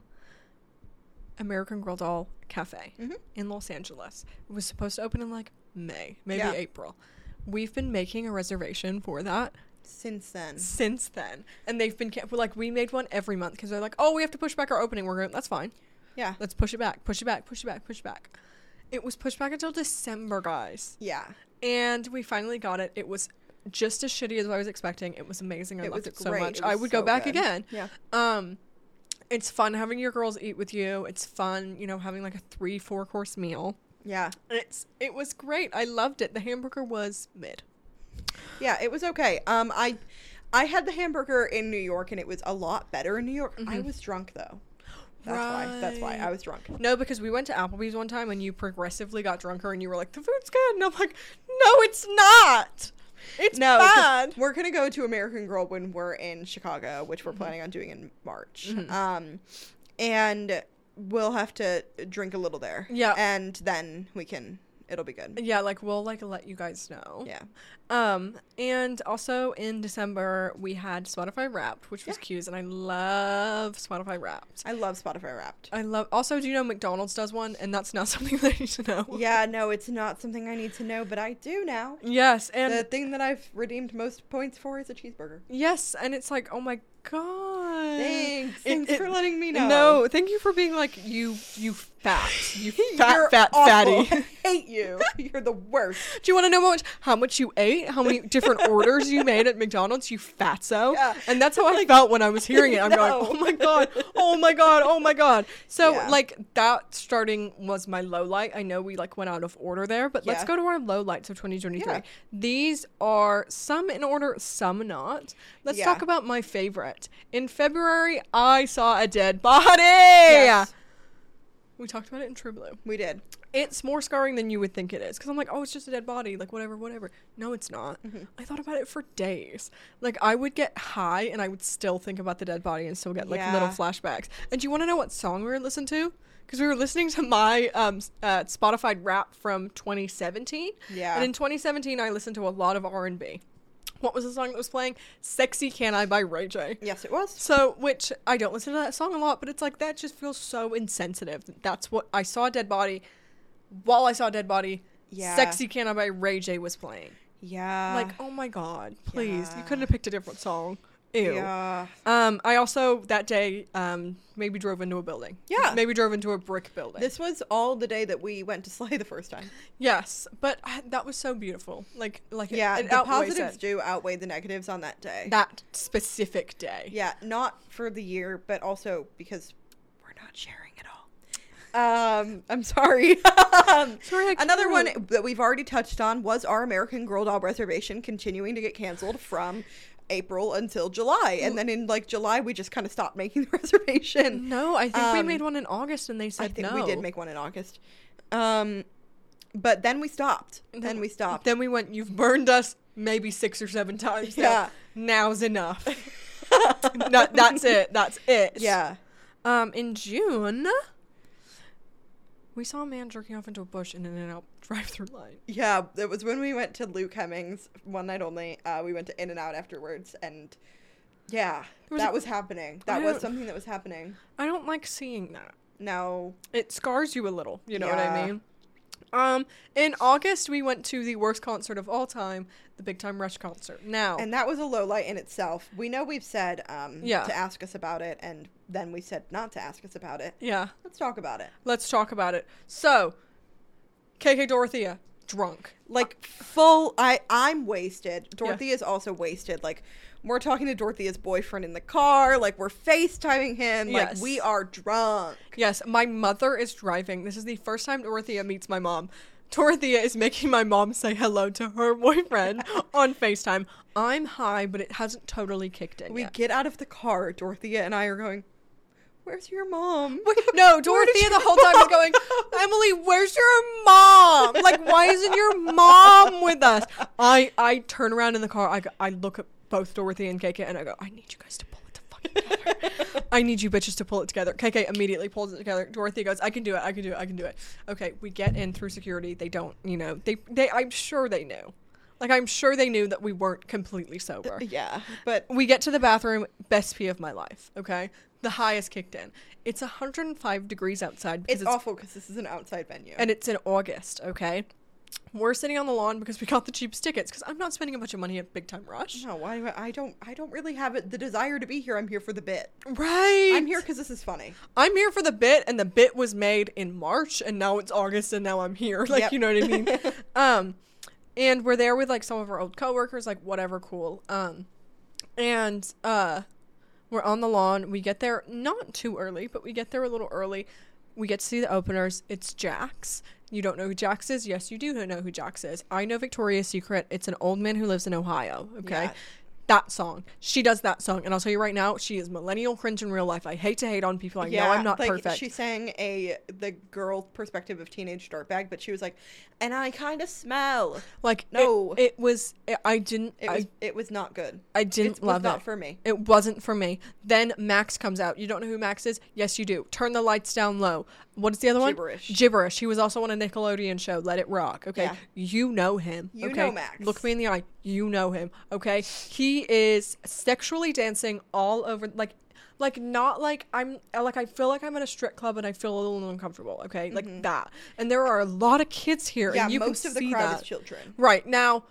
American Girl Doll Cafe Mhm. in Los Angeles. It was supposed to open in like May, maybe Yeah. April. We've been making a reservation for that Since then, since then, and they've been like we made one every month because they're like, oh, we have to push back our opening. We're going, that's fine. yeah, Let's push it back, push it back, push it back, push it back. It was pushed back until December, guys, yeah, and we finally got it. It was just as shitty as I was expecting. It was amazing. I It loved was it so great. much. I would go back good. again. yeah, Um, it's fun having your girls eat with you. It's fun, you know, having like a three, four course meal. yeah, It's it was great. I loved it. The hamburger was mid. yeah. It was okay. Um, I, I had the hamburger in New York, and it was a lot better in New York. I was drunk though. That's why. That's why I Mm-hmm. Was drunk. No, because we went to Applebee's one time and you progressively got drunker and you were like, the food's good. And I'm like, no, it's not. It's No, bad. we're gonna go to American Girl when we're in Chicago, which we're planning on doing in March. Um, and we'll have to drink a little there. Yeah. and then we can. It'll be good. Yeah, like we'll like let you guys know. Yeah, Um, and also in December we had Spotify Wrapped, which was Yeah. cute, and I love Spotify Wrapped. I love Spotify Wrapped. I love. Also, do you know McDonald's does one, and that's not something that I need to know. yeah, no, it's not something I need to know, but I do now. Yes, and the thing that I've redeemed most points for is a cheeseburger. yes, and it's like, oh my god. Thanks. It- Thanks it- for letting me know. No, thank you for being like you. You fat. You fat, You're fat, awful. fatty. I hate you. You're the worst. Do you want to know how much how much you ate? How many different orders you made at McDonald's? You fatso. Yeah. And that's how I felt when I was hearing it. I'm No. going, oh my god, oh my god, oh my god. So Yeah. like that starting was my low light. I know we like went out of order there, but let's go to our low lights of 2023. Yeah. These are some in order, some not. Let's Yeah. talk about my favorite. In February, I saw a dead body. Yes. We talked about it in True Blue. We did. it's more scarring than you would think it is because i'm like oh it's just a dead body. Like whatever whatever. No it's not. Mm-hmm. i thought about it for days. Like i would get high and i would still think about the dead body and still get like little flashbacks. And do you want to know what song we were listening to? Because we were listening to my um uh, spotify rap from 2017 Yeah. and in 2017 i listened to a lot of r&b what was the song that was playing sexy can i by ray j Yes, it was. so, which I don't listen to that song a lot, but it's like that just feels so insensitive. That's what I saw a dead body. While I saw a dead body, Yeah. "Sexy Can I" by Ray J was playing. Yeah. like, oh my god, please, you couldn't have picked a different song. Ew. Yeah. Um, I also that day um maybe drove into a building. Yeah. Maybe drove into a brick building. This was all the day that we went to Slay the first time. yes, but I, that was so beautiful. Like, like it- Yeah, it, the outweighs positives it. do outweigh the negatives on that day. that specific day. yeah, not for the year, but also because we're not sharing it all. Um, I'm sorry. um, Sorry, another one that we've already touched on was our American Girl doll reservation continuing to get canceled from April until July, and then in like July we just kind of stopped making the reservation. No, I think we Um, made one in August and they said I think no. we did make one in August. Um, but then we stopped. Then we stopped. Then we went, you've burned us maybe six or seven times. now. Yeah. Now's enough. no, that's it. That's it. yeah. Um, in June, we saw a man jerking off into a bush in an In-N-Out drive-through line. Yeah, it was when we went to Luke Hemmings one night only. Uh, we went to In and Out afterwards, and yeah, was that a- was happening. I That was don't- something that was happening. I don't like seeing that. No, It scars you a little. You know what I Yeah. mean? Um, in August, we went to the worst concert of all time, the Big Time Rush concert. Now, and that was a low light in itself. We know we've said um, Yeah. to ask us about it, and then we said not to ask us about it. yeah, Let's talk about it. let's talk about it. So, KK Dorothea, drunk. Like full. I I'm wasted. Dorothy is also wasted. Like. We're talking to Dorothea's boyfriend in the car. Like, we're FaceTiming him. Like, we are drunk. Yes, my mother is driving. This is the first time Dorothea meets my mom. Dorothea is making my mom say hello to her boyfriend on FaceTime. I'm high, but it hasn't totally kicked in We yet. get out of the car. Dorothea and I are going, Where's your mom? No, Dorothea the whole time was going. Emily, where's your mom? Like, why isn't your mom with us? I I turn around in the car. I I look at both Dorothy and KK, and I go, I need you guys to pull it the fucking together. I need you bitches to pull it together. KK immediately pulls it together. Dorothy goes, I can do it. I can do it. I can do it. Okay, we get in through security. They don't, you know, they they. I'm sure they knew. Like, I'm sure they knew that we weren't completely sober. Yeah, but We get to the bathroom, best pee of my life. Okay, the highest kicked in. It's 105 degrees outside because it's, awful because this is an outside venue. and it's in August. Okay, we're sitting on the lawn because we got the cheapest tickets. Because I'm not spending a bunch of money at Big Time Rush. no, I I don't. I don't really have it, the desire to be here. I'm here for the bit. Right. I'm here because this is funny. I'm here for the bit, and the bit was made in March, and now it's August, and now I'm here. Like, Yep. you know what I mean? um, and we're there with like some of our old coworkers, like whatever, cool. Um, and uh, we're on the lawn. We get there not too early, but we get there a little early. We get to see the openers. It's Jax. You don't know who Jax is? Yes, you do know who Jax is. I know Victoria's Secret. It's an old man who lives in Ohio. Okay. Yeah. That song. She does that song. And I'll tell you right now, she is millennial cringe in real life. I hate to hate on people. I know I'm not like, perfect. She sang a the girl perspective of teenage dirtbag, but she was like, "And I kind of smell." like, No. It, it was, it, I didn't, It was I, it was not good. I didn't it was love not it. for me. It wasn't for me. Then Max comes out. You don't know who Max is? Yes, you do. Turn the lights down low. What is the other one? Gibberish. Gibberish. He was also on a Nickelodeon show, Let It Rock. Okay. Yeah. You know him. You okay? know Max. Look me in the eye. You know him. Okay. He is sexually dancing all over like like not like I'm like I feel like I'm at a strip club and I feel a little uncomfortable, okay? Like that. And there are a lot of kids here Mm-hmm. Yeah, and you most can of the see crowd that. is children. Right. Now,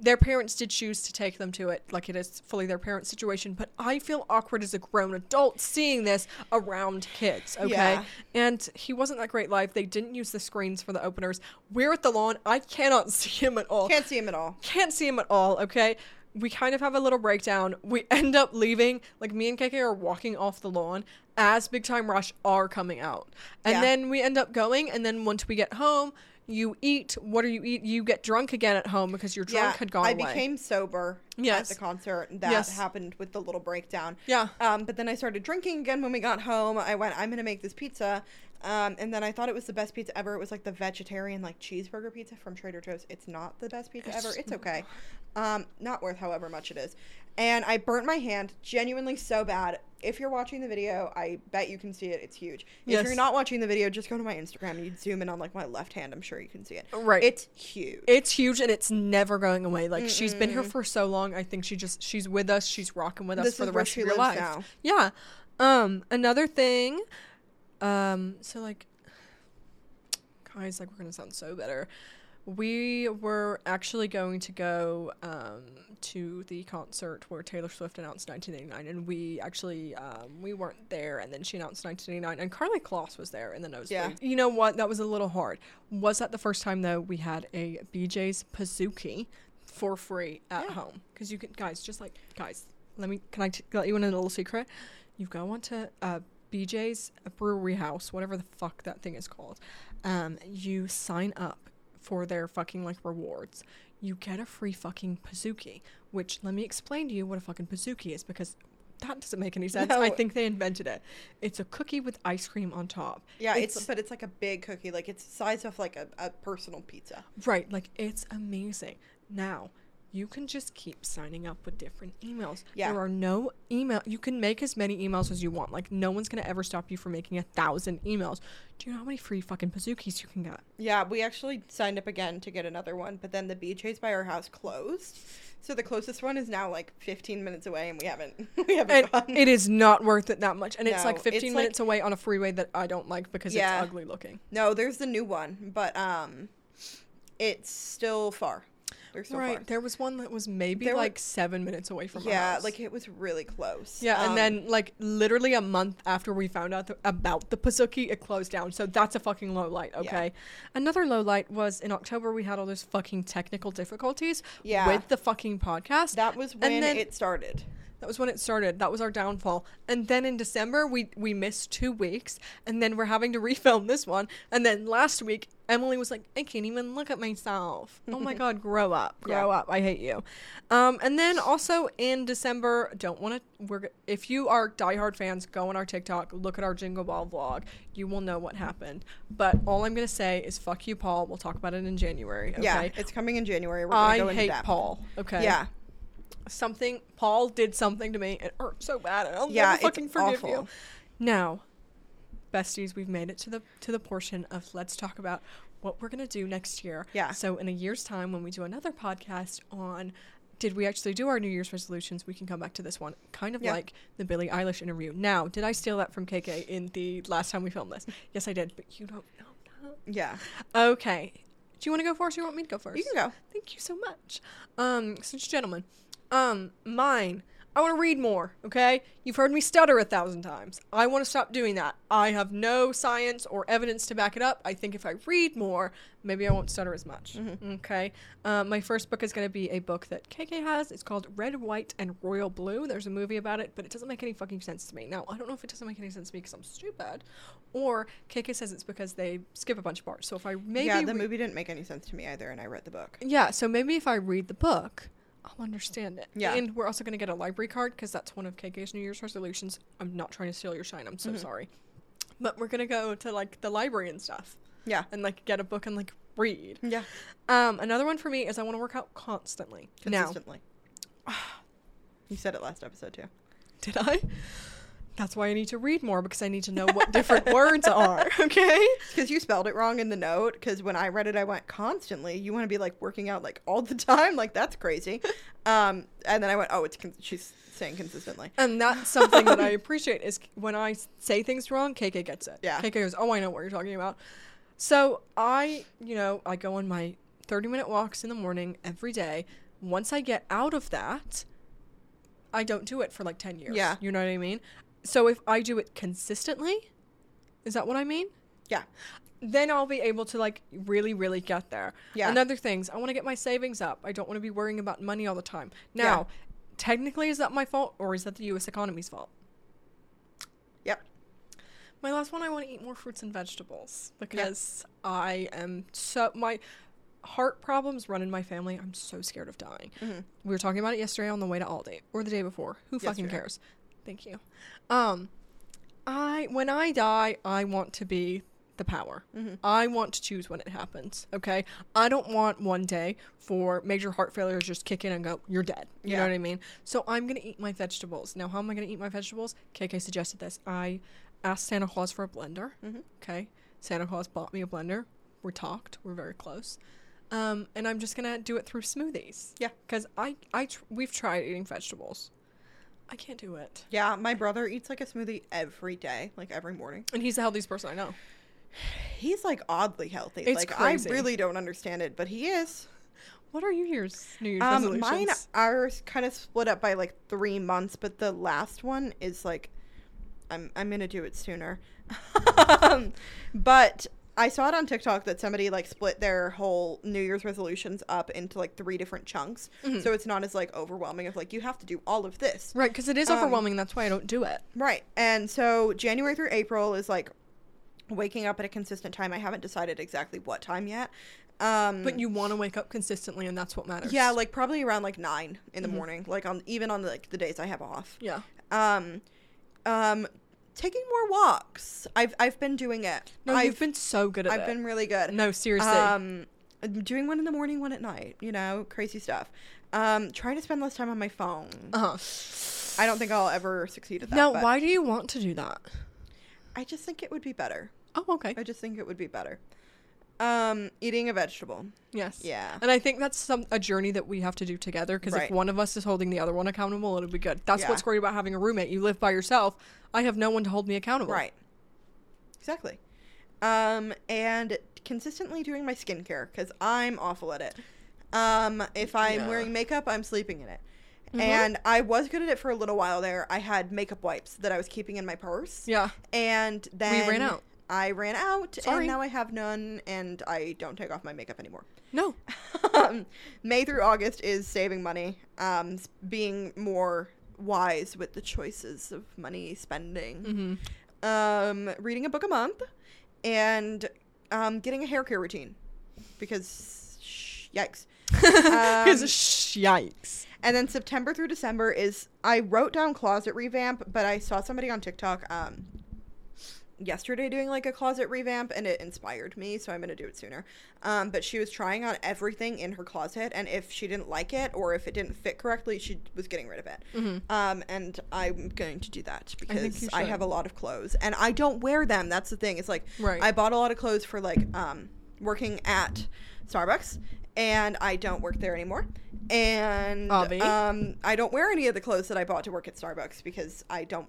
their parents did choose to take them to it, like it is fully their parents' situation, but I feel awkward as a grown adult seeing this around kids, okay? Yeah. And he wasn't that great live. They didn't use the screens for the openers. We're at the lawn. I cannot see him at all. Can't see him at all. Can't see him at all, okay? We kind of have a little breakdown. We end up leaving, like me and KK are walking off the lawn as Big Time Rush are coming out. And Yeah. then we end up going, and then once we get home, you eat. What do you eat? You get drunk again at home because your drunk yeah, had gone I away. became sober Yes. at the concert. That Yes. happened with the little breakdown. Yeah. Um, but then I started drinking again when we got home. I went, I'm gonna make this pizza. Um, and then I thought it was the best pizza ever. It was like the vegetarian like cheeseburger pizza from Trader Joe's. It's not the best pizza ever. It's okay. Um, not worth however much it is. And I burnt my hand genuinely so bad. If you're watching the video, I bet you can see it. It's huge. If you're not watching the video, just go to my Instagram and you zoom in on like my left hand. I'm sure you can see it. Right. It's huge. It's huge and it's never going away. Like she's been here for so long. I think she just she's with us. She's rocking with us This for the rest of your lives life. now. Yeah. Um. Another thing. Um. So like, guys, like we're gonna sound so better. We were actually going to go um, to the concert where Taylor Swift announced 1989, and we actually um, we weren't there. And then she announced 1989, and Karlie Kloss was there in the nosebleed. Yeah. You know what? That was a little hard. Was that the first time though we had a BJ's Pizookie for free at Yeah. home? Because you can, guys, just like guys, let me can I t- let you in a little secret? You go onto uh, BJ's a brewery house, whatever the fuck that thing is called. Um, you sign up for their fucking like rewards. You get a free fucking Pizookie, which let me explain to you what a fucking Pizookie is because that doesn't make any sense. No. I think they invented it. It's a cookie with ice cream on top. Yeah, it's, but it's like a big cookie. Like it's the size of like a, a personal pizza. Right, like it's amazing. Now, you can just keep signing up with different emails. Yeah. There are no email. You can make as many emails as you want. Like no one's gonna ever stop you from making a thousand emails. Do you know how many free fucking Pizookies you can get? Yeah, we actually signed up again to get another one, but then the BJ's by our house closed. So the closest one is now like 15 minutes away, and we haven't we haven't gone. it is not worth it that much. And it's like 15 it's like- minutes away on a freeway that I don't like because Yeah. it's ugly looking. no, there's the new one, but um, it's still far. They're still right. far. There was one that was maybe There were- like seven minutes away from Yeah, like it was really close. Yeah, and Um, then like literally a month after we found out th- about the Pizookie, it closed down. So that's a fucking low light. Okay. Another low light was in October. We had all those fucking technical difficulties Yeah. with the fucking podcast. that was when then- it started. That was when it started. That was our downfall. And then in December, we we missed two weeks, and then we're having to refilm this one. And then last week, Emily was like, "I can't even look at myself." oh my god, grow up, grow Yeah. up. I hate you. Um, and then also in December, don't want to. We're if you are diehard fans, go on our TikTok, look at our Jingle Ball vlog. You will know what happened. But all I'm gonna say is, fuck you, Paul. We'll talk about it in January. Okay. Yeah, it's coming in January. We're gonna I hate. Paul. Okay Yeah, something Paul did something to me. It hurt so bad. I'll Yeah, never it's fucking forgive you. awful. Now, besties, we've made it to the to the portion of let's talk about what we're gonna do next year. Yeah. So in a year's time, when we do another podcast on did we actually do our New Year's resolutions, we can come back to this one. Kind of Yeah. like the Billie Eilish interview. Now, did I steal that from KK in the last time we filmed this? Yes, I did, but you don't know that. yeah. Okay. Do you want to go first or do you want me to go first? You can go. Thank you so much. Um, such a gentleman. Um, mine. I want to read more, okay? You've heard me stutter a thousand times. I want to stop doing that. I have no science or evidence to back it up. I think if I read more, maybe I won't stutter as much. Okay? Um, my first book is going to be a book that KK has. It's called Red, White, and Royal Blue. There's a movie about it, but it doesn't make any fucking sense to me. Now, I don't know if it doesn't make any sense to me because I'm stupid, or KK says it's because they skip a bunch of parts. So if I maybe yeah, the re- movie didn't make any sense to me either, and I read the book. yeah, so maybe if I read the book, I'll understand it. Yeah. And we're also going to get a library card because that's one of KK's New Year's resolutions. I'm not trying to steal your shine. I'm so Mm-hmm. sorry. But we're going to go to like the library and stuff Yeah, and like get a book and like read. yeah. Um, another one for me is I want to work out constantly. Now, you said it last episode too. did I? That's why I need to read more because I need to know what different words are. Okay. Because you spelled it wrong in the note. Because when I read it, I went constantly. You want to be like working out like all the time? Like that's crazy. um, and then I went, oh, it's con- she's saying consistently. And that's something that I appreciate is when I say things wrong, KK gets it. Yeah. KK goes, "Oh, I know what you're talking about." So I, you know, I go on my 30 minute walks in the morning every day. Once I get out of that, I don't do it for like 10 years. Yeah. You know what I mean? So if I do it consistently, is that what I mean? Yeah, Then I'll be able to like really, really get there. Yeah. Another things, I want to get my savings up. I don't want to be worrying about money all the time. Now, Yeah. technically, is that my fault or is that the U.S. economy's fault? yep. My last one, I want to eat more fruits and vegetables because I am so my heart problems run in my family. I'm so scared of dying. Mhm. We were talking about it yesterday on the way to Aldi or the day before. Who fucking Yesterday. cares? Thank you. Um, I when I die, I want to be the power. Mhm. I want to choose when it happens. Okay, I don't want one day for major heart failure to just kick in and go, "You're dead." You know what I mean? So I'm gonna eat my vegetables. Now, how am I gonna eat my vegetables? KK suggested this. I asked Santa Claus for a blender. Mhm. Okay, Santa Claus bought me a blender. We're talked. We're very close. Um, and I'm just gonna do it through smoothies. Yeah. Because I, I, tr- we've tried eating vegetables. I can't do it. Yeah, my brother eats like a smoothie every day, like every morning. And he's the healthiest person I know. He's like oddly healthy. It's like crazy. I really don't understand it, but he is. What are your Year's New Year's Um, resolutions? mine are kind of split up by like three months, but the last one is like, I'm I'm gonna do it sooner. um, but I saw it on TikTok that somebody like split their whole New Year's resolutions up into like three different chunks, Mhm. so it's not as like overwhelming of like you have to do all of this. Right, because it is Um, overwhelming. That's why I don't do it. Right. And so January through April is like waking up at a consistent time. I haven't decided exactly what time yet. Um, But you want to wake up consistently, and that's what matters. yeah, like probably around like nine in the Mhm. morning, like on even on like the days I have off. yeah. Um, um, taking more walks. I've I've been doing it. No, I've you've been so good at that. I've it. been really good. no, seriously. Um, doing one in the morning, one at night. You know, crazy stuff. Um, trying to spend less time on my phone. uh huh. I don't think I'll ever succeed at that. Now, why do you want to do that? I just think it would be better. Oh, okay. I just think it would be better. Um, eating a vegetable. Yes. Yeah. And I think that's some a journey that we have to do together because if one of us is holding the other one accountable, it'll be good. That's Yeah. what's great about having a roommate. You live by yourself. I have no one to hold me accountable. Right. Exactly. Um, and consistently doing my skincare because I'm awful at it. Um, if I'm Yeah. wearing makeup, I'm sleeping in it. Mhm. And I was good at it for a little while there. I had makeup wipes that I was keeping in my purse. Yeah. And then we ran out. I ran out, Sorry. and now I have none, and I don't take off my makeup anymore. No. um, May through August is saving money, um, being more wise with the choices of money spending, Mm-hmm. um, reading a book a month, and um, getting a hair care routine because sh- yikes. Because Um, yikes. And then September through December is I wrote down closet revamp, but I saw somebody on TikTok um yesterday doing like a closet revamp and it inspired me, so I'm gonna do it sooner. Um, but she was trying on everything in her closet, and if she didn't like it or if it didn't fit correctly, she was getting rid of it. Mhm. Um, and I'm going to do that because you I, have a lot of clothes and I don't wear them. That's the thing. It's like Right. I bought a lot of clothes for like um working at Starbucks and I don't work there anymore. And um I don't wear any of the clothes that I bought to work at Starbucks because I don't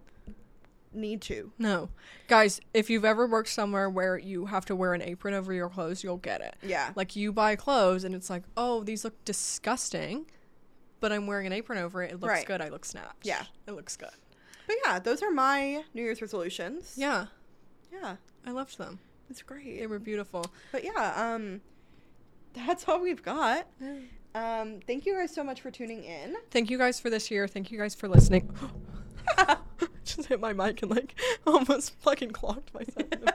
need to. No. Guys, if you've ever worked somewhere where you have to wear an apron over your clothes, you'll get it. Yeah. Like you buy clothes and it's like, oh, these look disgusting, but I'm wearing an apron over it. It looks Right. good. I look snatched. Yeah. It looks good. But yeah, those are my New Year's resolutions. Yeah. Yeah. I loved them. It's great. They were beautiful. But yeah, um that's all we've got. Um thank you guys so much for tuning in. Thank you guys for this year. Thank you guys for listening. Just hit my mic and like almost fucking clogged myself.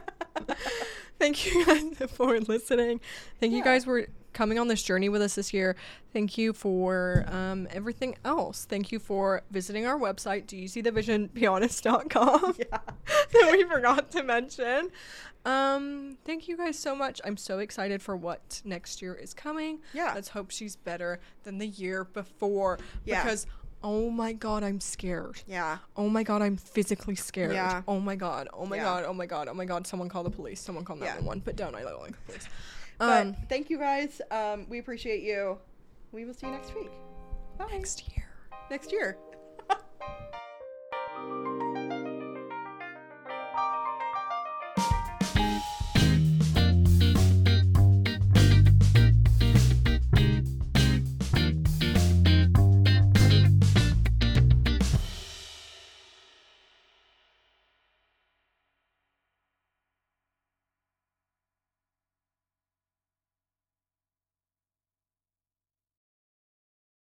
Thank you guys for listening. Thank you guys for coming on this journey with us this year. Thank you for um, everything else. Thank you for visiting our website, do you see the vision behonest.com Yeah. that we forgot to mention. Um, thank you guys so much. I'm so excited for what next year is coming. Yeah. Let's hope she's better than the year before. Yeah. Because oh my god, I'm scared. Yeah. Oh my god, I'm physically scared. Yeah. Oh my god. Oh my yeah. god. Oh my god. Oh my god. Someone call the police. Someone call 911. Yeah. But don't I don't like the police. Um, but thank you guys. Um, we appreciate you. We will see you next week. Bye. Next year. Next year.